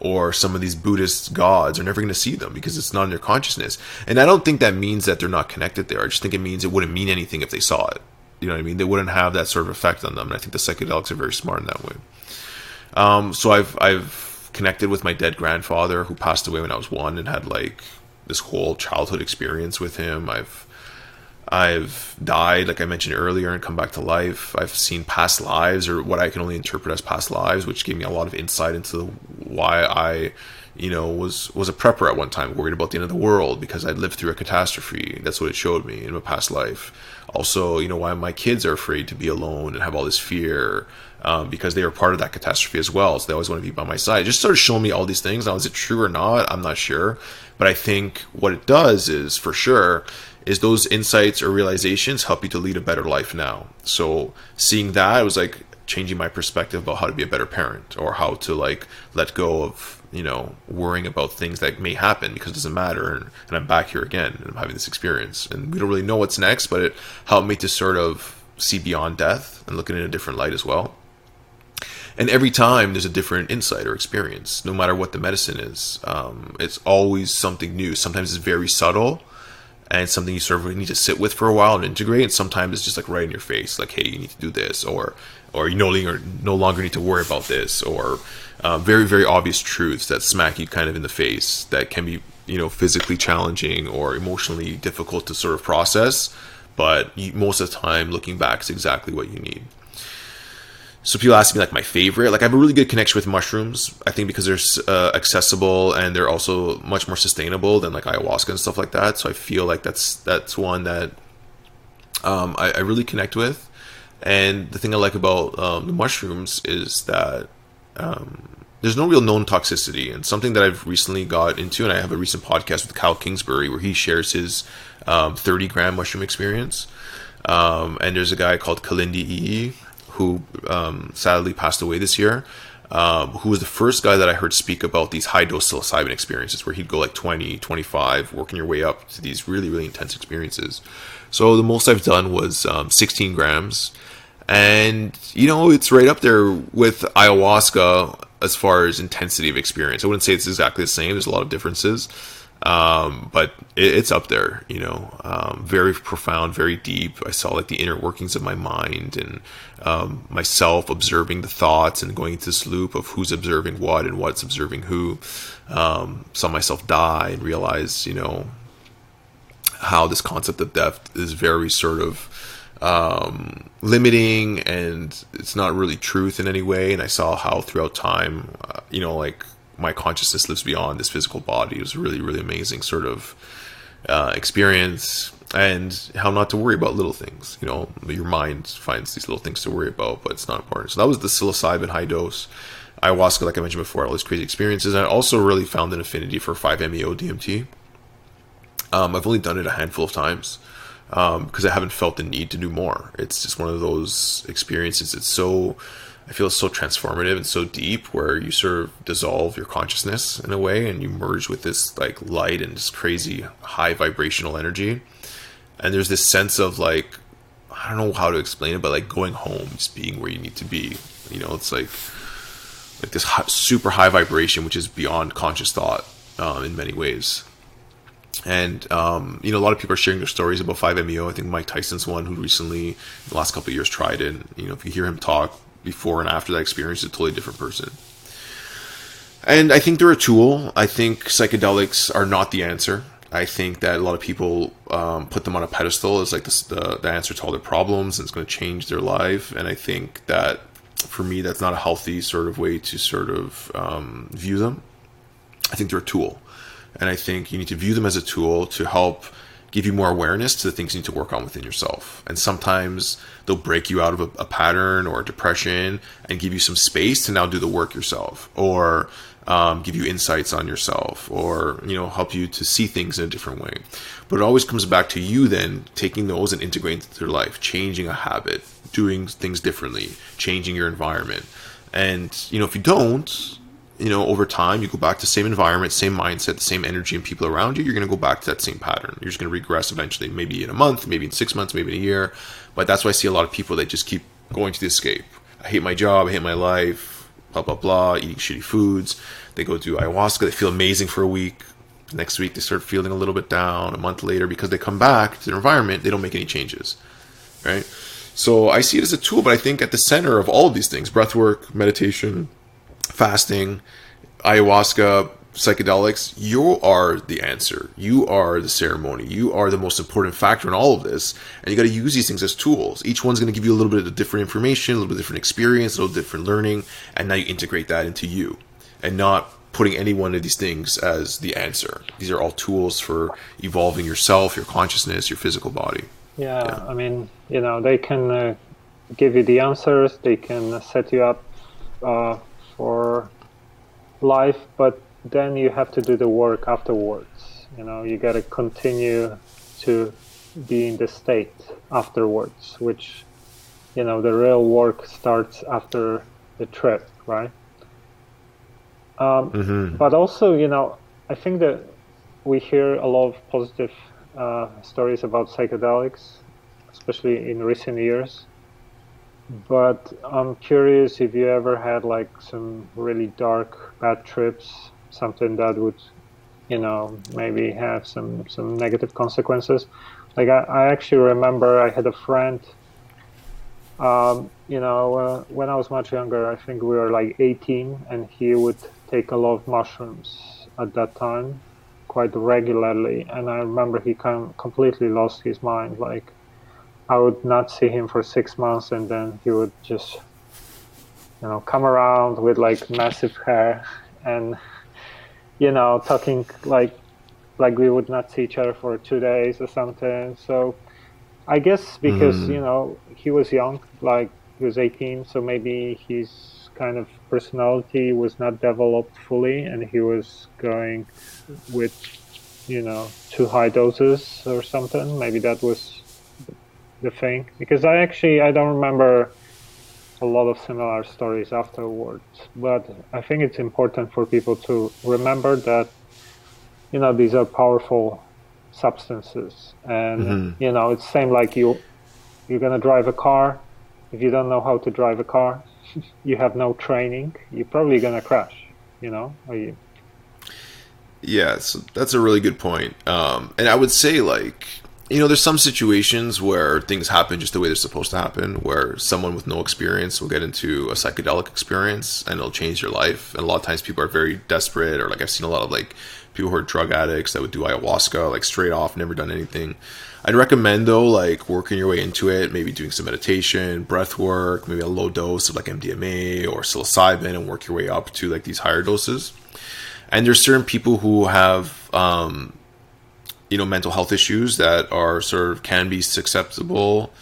Speaker 1: or some of these Buddhist gods are never going to see them because it's not in their consciousness. And I don't think that means that they're not connected there. I just think it means it wouldn't mean anything if they saw it. You know what I mean? They wouldn't have that sort of effect on them. And I think the psychedelics are very smart in that way. Um, so I've I've connected with my dead grandfather who passed away when I was one and had like this whole childhood experience with him. I've I've died, like I mentioned earlier, and come back to life. I've seen past lives, or what I can only interpret as past lives, which gave me a lot of insight into why I, you know, was was a prepper at one time, worried about the end of the world because I'd lived through a catastrophe. That's what it showed me in my past life. Also, you know, why my kids are afraid to be alone and have all this fear um, because they were part of that catastrophe as well. So they always want to be by my side. Just sort of showing me all these things. Now, is it true or not? I'm not sure. But I think what it does is, for sure, is those insights or realizations help you to lead a better life now. So seeing that, it was like changing my perspective about how to be a better parent or how to like let go of you know worrying about things that may happen because it doesn't matter and, and i'm back here again and i'm having this experience. And we don't really know what's next but it helped me to sort of see beyond death and look at it in a different light as well. And every time there's a different insight or experience no matter what the medicine is um, it's always something new. Sometimes it's very subtle and something you sort of need to sit with for a while and integrate. And sometimes it's just like right in your face, like, hey, you need to do this, or or you no longer no longer need to worry about this, or uh, very very obvious truths that smack you kind of in the face that can be you know physically challenging or emotionally difficult to sort of process. But you, most of the time, looking back, is exactly what you need. So people ask me like my favorite. Like I have a really good connection with mushrooms. I think because they're uh, accessible and they're also much more sustainable than like ayahuasca and stuff like that. So I feel like that's that's one that um, I, I, really connect with. And the thing I like about um, the mushrooms is that um, there's no real known toxicity. And something that I've recently got into, and I have a recent podcast with Kyle Kingsbury where he shares his um, 30 gram mushroom experience. Um, and there's a guy called Kalindi E who um, sadly passed away this year, um, who was the first guy that I heard speak about these high dose psilocybin experiences where he'd go like 20, 25, working your way up to these really, really intense experiences. So the most I've done was um, 16 grams. And, you know, it's right up there with ayahuasca as far as intensity of experience. I wouldn't say it's exactly the same, there's a lot of differences. Um, but it, it's up there, you know, um, very profound, very deep. I saw like the inner workings of my mind and um, myself observing the thoughts and going into this loop of who's observing what and what's observing who. Um, saw myself die and realize, you know, how this concept of death is very sort of um, limiting and it's not really truth in any way. And I saw how throughout time, uh, you know, like my consciousness lives beyond this physical body. It was a really, really amazing sort of uh, experience and how not to worry about little things. You know, your mind finds these little things to worry about, but it's not important. So that was the psilocybin high dose. Ayahuasca, like I mentioned before, all these crazy experiences. And I also really found an affinity for 5-MeO DMT. Um, I've only done it a handful of times because um, I haven't felt the need to do more. It's just one of those experiences. It's so I feel so transformative and so deep where you sort of dissolve your consciousness in a way and you merge with this like light and this crazy high vibrational energy. And there's this sense of like I don't know how to explain it, but like going home, just being where you need to be. You know, it's like like this high, super high vibration, which is beyond conscious thought um, in many ways. And um, you know, a lot of people are sharing their stories about 5-MeO. I think Mike Tyson's one who recently, in the last couple of years, tried it. And, you know, if you hear him talk before and after that experience, a totally different person. And I think they're a tool. I think psychedelics are not the answer. I think that a lot of people um, put them on a pedestal as like the, the, the answer to all their problems and it's going to change their life. And I think that for me, that's not a healthy sort of way to sort of um, view them. I think they're a tool. And I think you need to view them as a tool to help give you more awareness to the things you need to work on within yourself. And sometimes they'll break you out of a, a pattern or a depression and give you some space to now do the work yourself or um, give you insights on yourself or you know help you to see things in a different way but it always comes back to you then taking those and integrating into your life changing a habit doing things differently changing your environment and you know if you don't you know, over time, you go back to the same environment, same mindset, the same energy and people around you, you're going to go back to that same pattern. You're just going to regress eventually, maybe in a month, maybe in six months, maybe in a year. But that's why I see a lot of people that just keep going to the escape. I hate my job, I hate my life, blah, blah, blah, eating shitty foods. They go do ayahuasca, they feel amazing for a week. Next week, they start feeling a little bit down. A month later, because they come back to their environment, they don't make any changes. Right? So I see it as a tool, but I think at the center of all of these things breath work, meditation, fasting, ayahuasca, psychedelics, you are the answer. You are the ceremony. You are the most important factor in all of this. And you got to use these things as tools. Each one's going to give you a little bit of different information, a little bit different experience, a little different learning. And now you integrate that into you and not putting any one of these things as the answer. These are all tools for evolving yourself, your consciousness, your physical body.
Speaker 2: Yeah, yeah. I mean, you know, they can uh, give you the answers, they can set you up uh, for life, but then you have to do the work afterwards. You know, you got to continue to be in the state afterwards, which, you know, the real work starts after the trip, right? Um, mm-hmm. But also, you know, I think that we hear a lot of positive uh, stories about psychedelics, especially in recent years but I'm curious if you ever had like some really dark bad trips, something that would, you know, maybe have some some negative consequences. Like I, I actually remember I had a friend. Um, you know, uh, when I was much younger, I think we were like 18, and he would take a lot of mushrooms at that time, quite regularly. And I remember he kind of completely lost his mind, like I would not see him for six months, and then he would just, you know, come around with like massive hair and, you know, talking like, like we would not see each other for two days or something. So, I guess because mm. you know he was young, like he was 18, so maybe his kind of personality was not developed fully, and he was going with, you know, too high doses or something. Maybe that was the thing because I actually I don't remember a lot of similar stories afterwards, but I think it's important for people to remember that you know these are powerful substances, and mm-hmm. you know it's same like you you're gonna drive a car. If you don't know how to drive a car, you have no training. You're probably gonna crash. You know, Are you...
Speaker 1: Yeah, so that's a really good point. Um, and I would say like you know, there's some situations where things happen just the way they're supposed to happen, where someone with no experience will get into a psychedelic experience and it'll change their life. And a lot of times people are very desperate, or like I've seen a lot of like people who are drug addicts that would do ayahuasca like straight off, never done anything. I'd recommend though, like working your way into it, maybe doing some meditation, breath work, maybe a low dose of like MDMA or psilocybin, and work your way up to like these higher doses. And there's certain people who have um, you know mental health issues that are sort of can be susceptible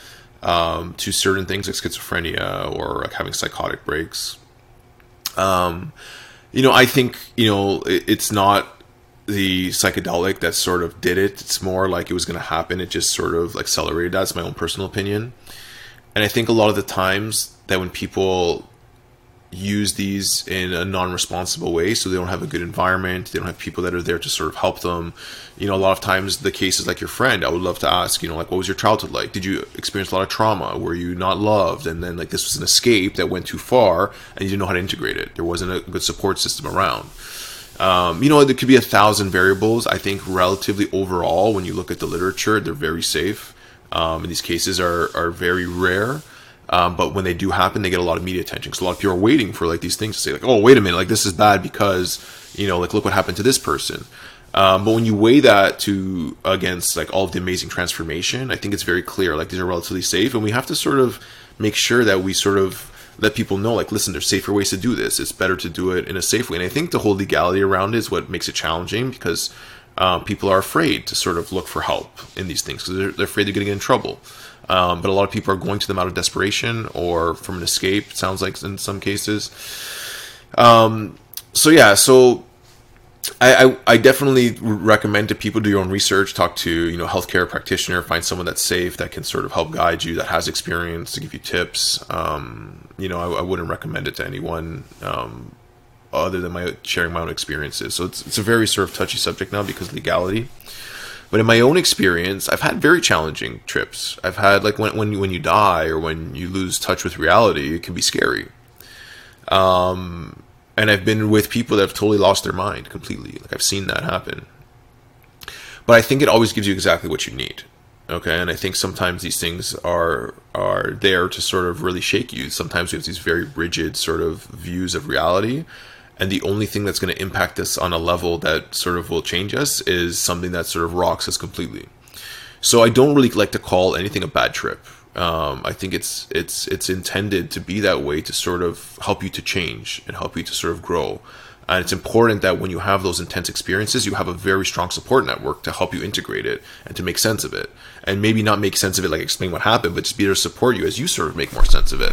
Speaker 1: um, to certain things like schizophrenia or like having psychotic breaks. Um, you know, I think you know it, it's not the psychedelic that sort of did it. It's more like it was going to happen. It just sort of accelerated. That's my own personal opinion. And I think a lot of the times that when people use these in a non-responsible way so they don't have a good environment they don't have people that are there to sort of help them. You know a lot of times the cases like your friend i would love to ask you know like what was your childhood like? Did you experience a lot of trauma? Were you not loved? And then like this was an escape that went too far and you didn't know how to integrate it. There wasn't a good support system around. Um, you know there could be a thousand variables. I think relatively overall when you look at the literature they're very safe. Um, and these cases are are very rare um, but when they do happen, they get a lot of media attention because a lot of people are waiting for like these things to say like, "Oh, wait a minute, like this is bad because you know, like look what happened to this person." Um, but when you weigh that to against like all of the amazing transformation, I think it's very clear like these are relatively safe, and we have to sort of make sure that we sort of let people know like, listen, there's safer ways to do this. It's better to do it in a safe way, and I think the whole legality around it is what makes it challenging because um, people are afraid to sort of look for help in these things because they're, they're afraid they're going to get in trouble. Um, but a lot of people are going to them out of desperation or from an escape. Sounds like in some cases. Um, so yeah, so I, I, I, definitely recommend to people do your own research, talk to you know healthcare practitioner, find someone that's safe that can sort of help guide you, that has experience to give you tips. Um, you know, I, I, wouldn't recommend it to anyone um, other than my sharing my own experiences. So it's it's a very sort of touchy subject now because legality. But in my own experience, I've had very challenging trips. I've had like when when when you die or when you lose touch with reality, it can be scary. Um, and I've been with people that have totally lost their mind completely. Like I've seen that happen. But I think it always gives you exactly what you need. Okay, and I think sometimes these things are are there to sort of really shake you. Sometimes we have these very rigid sort of views of reality, and the only thing that's going to impact us on a level that sort of will change us is something that sort of rocks us completely. So I don't really like to call anything a bad trip. Um, I think it's it's it's intended to be that way to sort of help you to change and help you to sort of grow. And it's important that when you have those intense experiences, you have a very strong support network to help you integrate it and to make sense of it. And maybe not make sense of it like explain what happened, but just be there to support you as you sort of make more sense of it.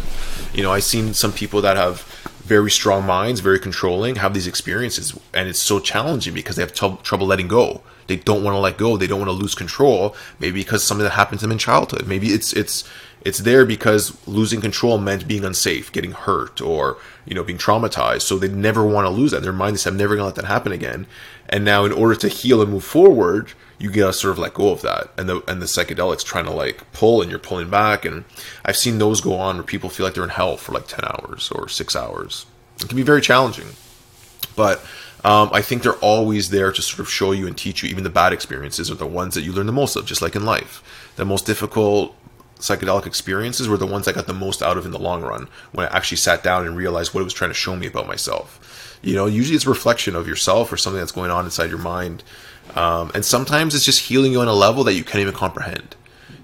Speaker 1: You know, I've seen some people that have very strong minds, very controlling, have these experiences, and it's so challenging because they have t- trouble letting go. They don't want to let go. They don't want to lose control. Maybe because something that happened to them in childhood. Maybe it's it's it's there because losing control meant being unsafe, getting hurt, or you know being traumatized. So they never want to lose that. Their mind, is "I'm never going to let that happen again." And now, in order to heal and move forward, you gotta sort of let go of that. And the and the psychedelics trying to like pull and you're pulling back. And i've seen those go on where people feel like they're in hell for like 10 hours or 6 hours. It can be very challenging. But um, i think they're always there to sort of show you and teach you even the bad experiences are the ones that you learn the most of just like in life. The most difficult psychedelic experiences were the ones i got the most out of in the long run when i actually sat down and realized what it was trying to show me about myself. You know usually it's a reflection of yourself or something that's going on inside your mind um, and sometimes it's just healing you on a level that you can't even comprehend.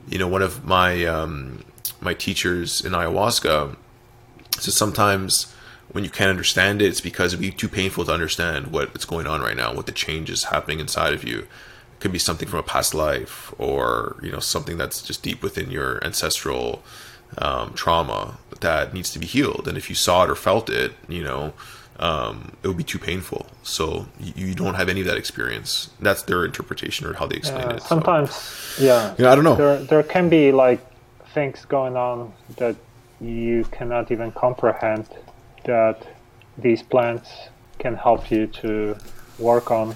Speaker 1: You know, one of my um, my teachers in ayahuasca says sometimes when you can't understand it, it's because it'd be too painful to understand what's going on right now, what the change is happening inside of you. It could be something from a past life, or you know, something that's just deep within your ancestral um, trauma that needs to be healed. And if you saw it or felt it, you know, um, it would be too painful. So you, you, don't have any of that experience. That's their interpretation or how they explain
Speaker 2: yeah,
Speaker 1: it.
Speaker 2: Sometimes, so. yeah.
Speaker 1: Yeah, I don't know.
Speaker 2: There, there can be like things going on that you cannot even comprehend that these plants can help you to work on.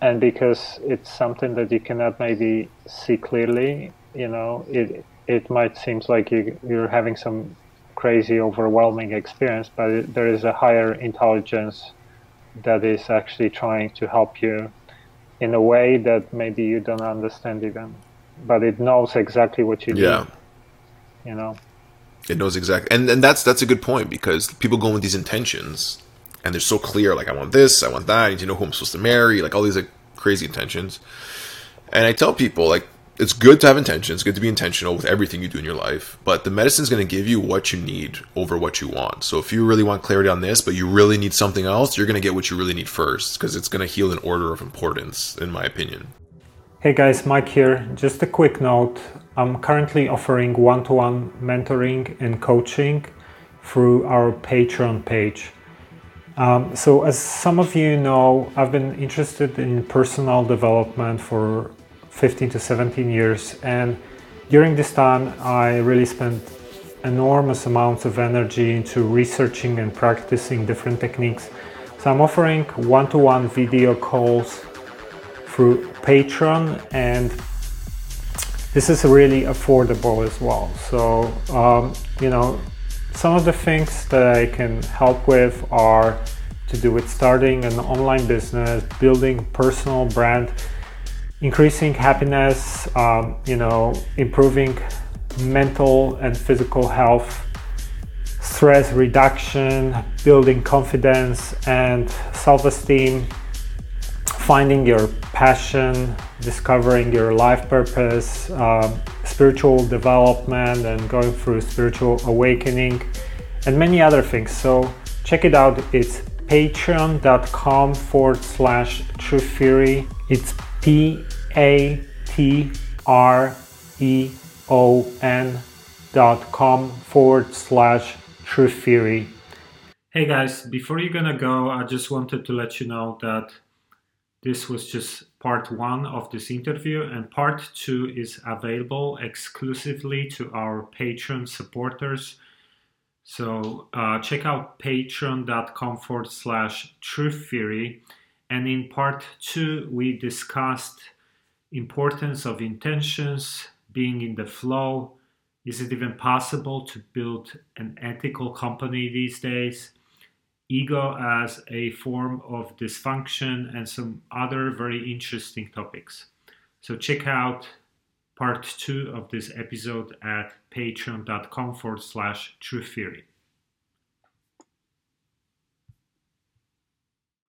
Speaker 2: And because it's something that you cannot maybe see clearly, you know, it it might seem like you, you're having some crazy, overwhelming experience, but there is a higher intelligence that is actually trying to help you in a way that maybe you don't understand even, but it knows exactly what you yeah. need. You know,
Speaker 1: it knows exactly, and and that's that's a good point because people go with these intentions, and they're so clear. Like I want this, I want that. I need to know who I'm supposed to marry. Like all these like crazy intentions, and I tell people like it's good to have intentions, good to be intentional with everything you do in your life, but the medicine is going to give you what you need over what you want. So if you really want clarity on this, but you really need something else, you're going to get what you really need first because it's going to heal in order of importance, in my opinion.
Speaker 2: Hey guys, Mike here. Just a quick note I'm currently offering one to one mentoring and coaching through our Patreon page. Um, so, as some of you know, I've been interested in personal development for 15 to 17 years, and during this time, I really spent enormous amounts of energy into researching and practicing different techniques. So, I'm offering one to one video calls through Patreon, and this is really affordable as well. So, um, you know, some of the things that I can help with are to do with starting an online business, building personal brand, increasing happiness, um, you know, improving mental and physical health, stress reduction, building confidence and self-esteem, finding your passion, discovering your life purpose, um, spiritual development, and going through spiritual awakening, and many other things. So check it out. It's patreon.com forward slash truth theory. It's P A T R E O N dot com forward slash truth theory. Hey guys, before you're gonna go, I just wanted to let you know that this was just part one of this interview, and part two is available exclusively to our Patreon supporters. So uh, check out patreon.com forward slash truth theory. And in part two, we discussed importance of intentions, being in the flow. Is it even possible to build an ethical company these days? ego as a form of dysfunction, and some other very interesting topics. So check out part two of this episode at patreon.com forward slash truth theory.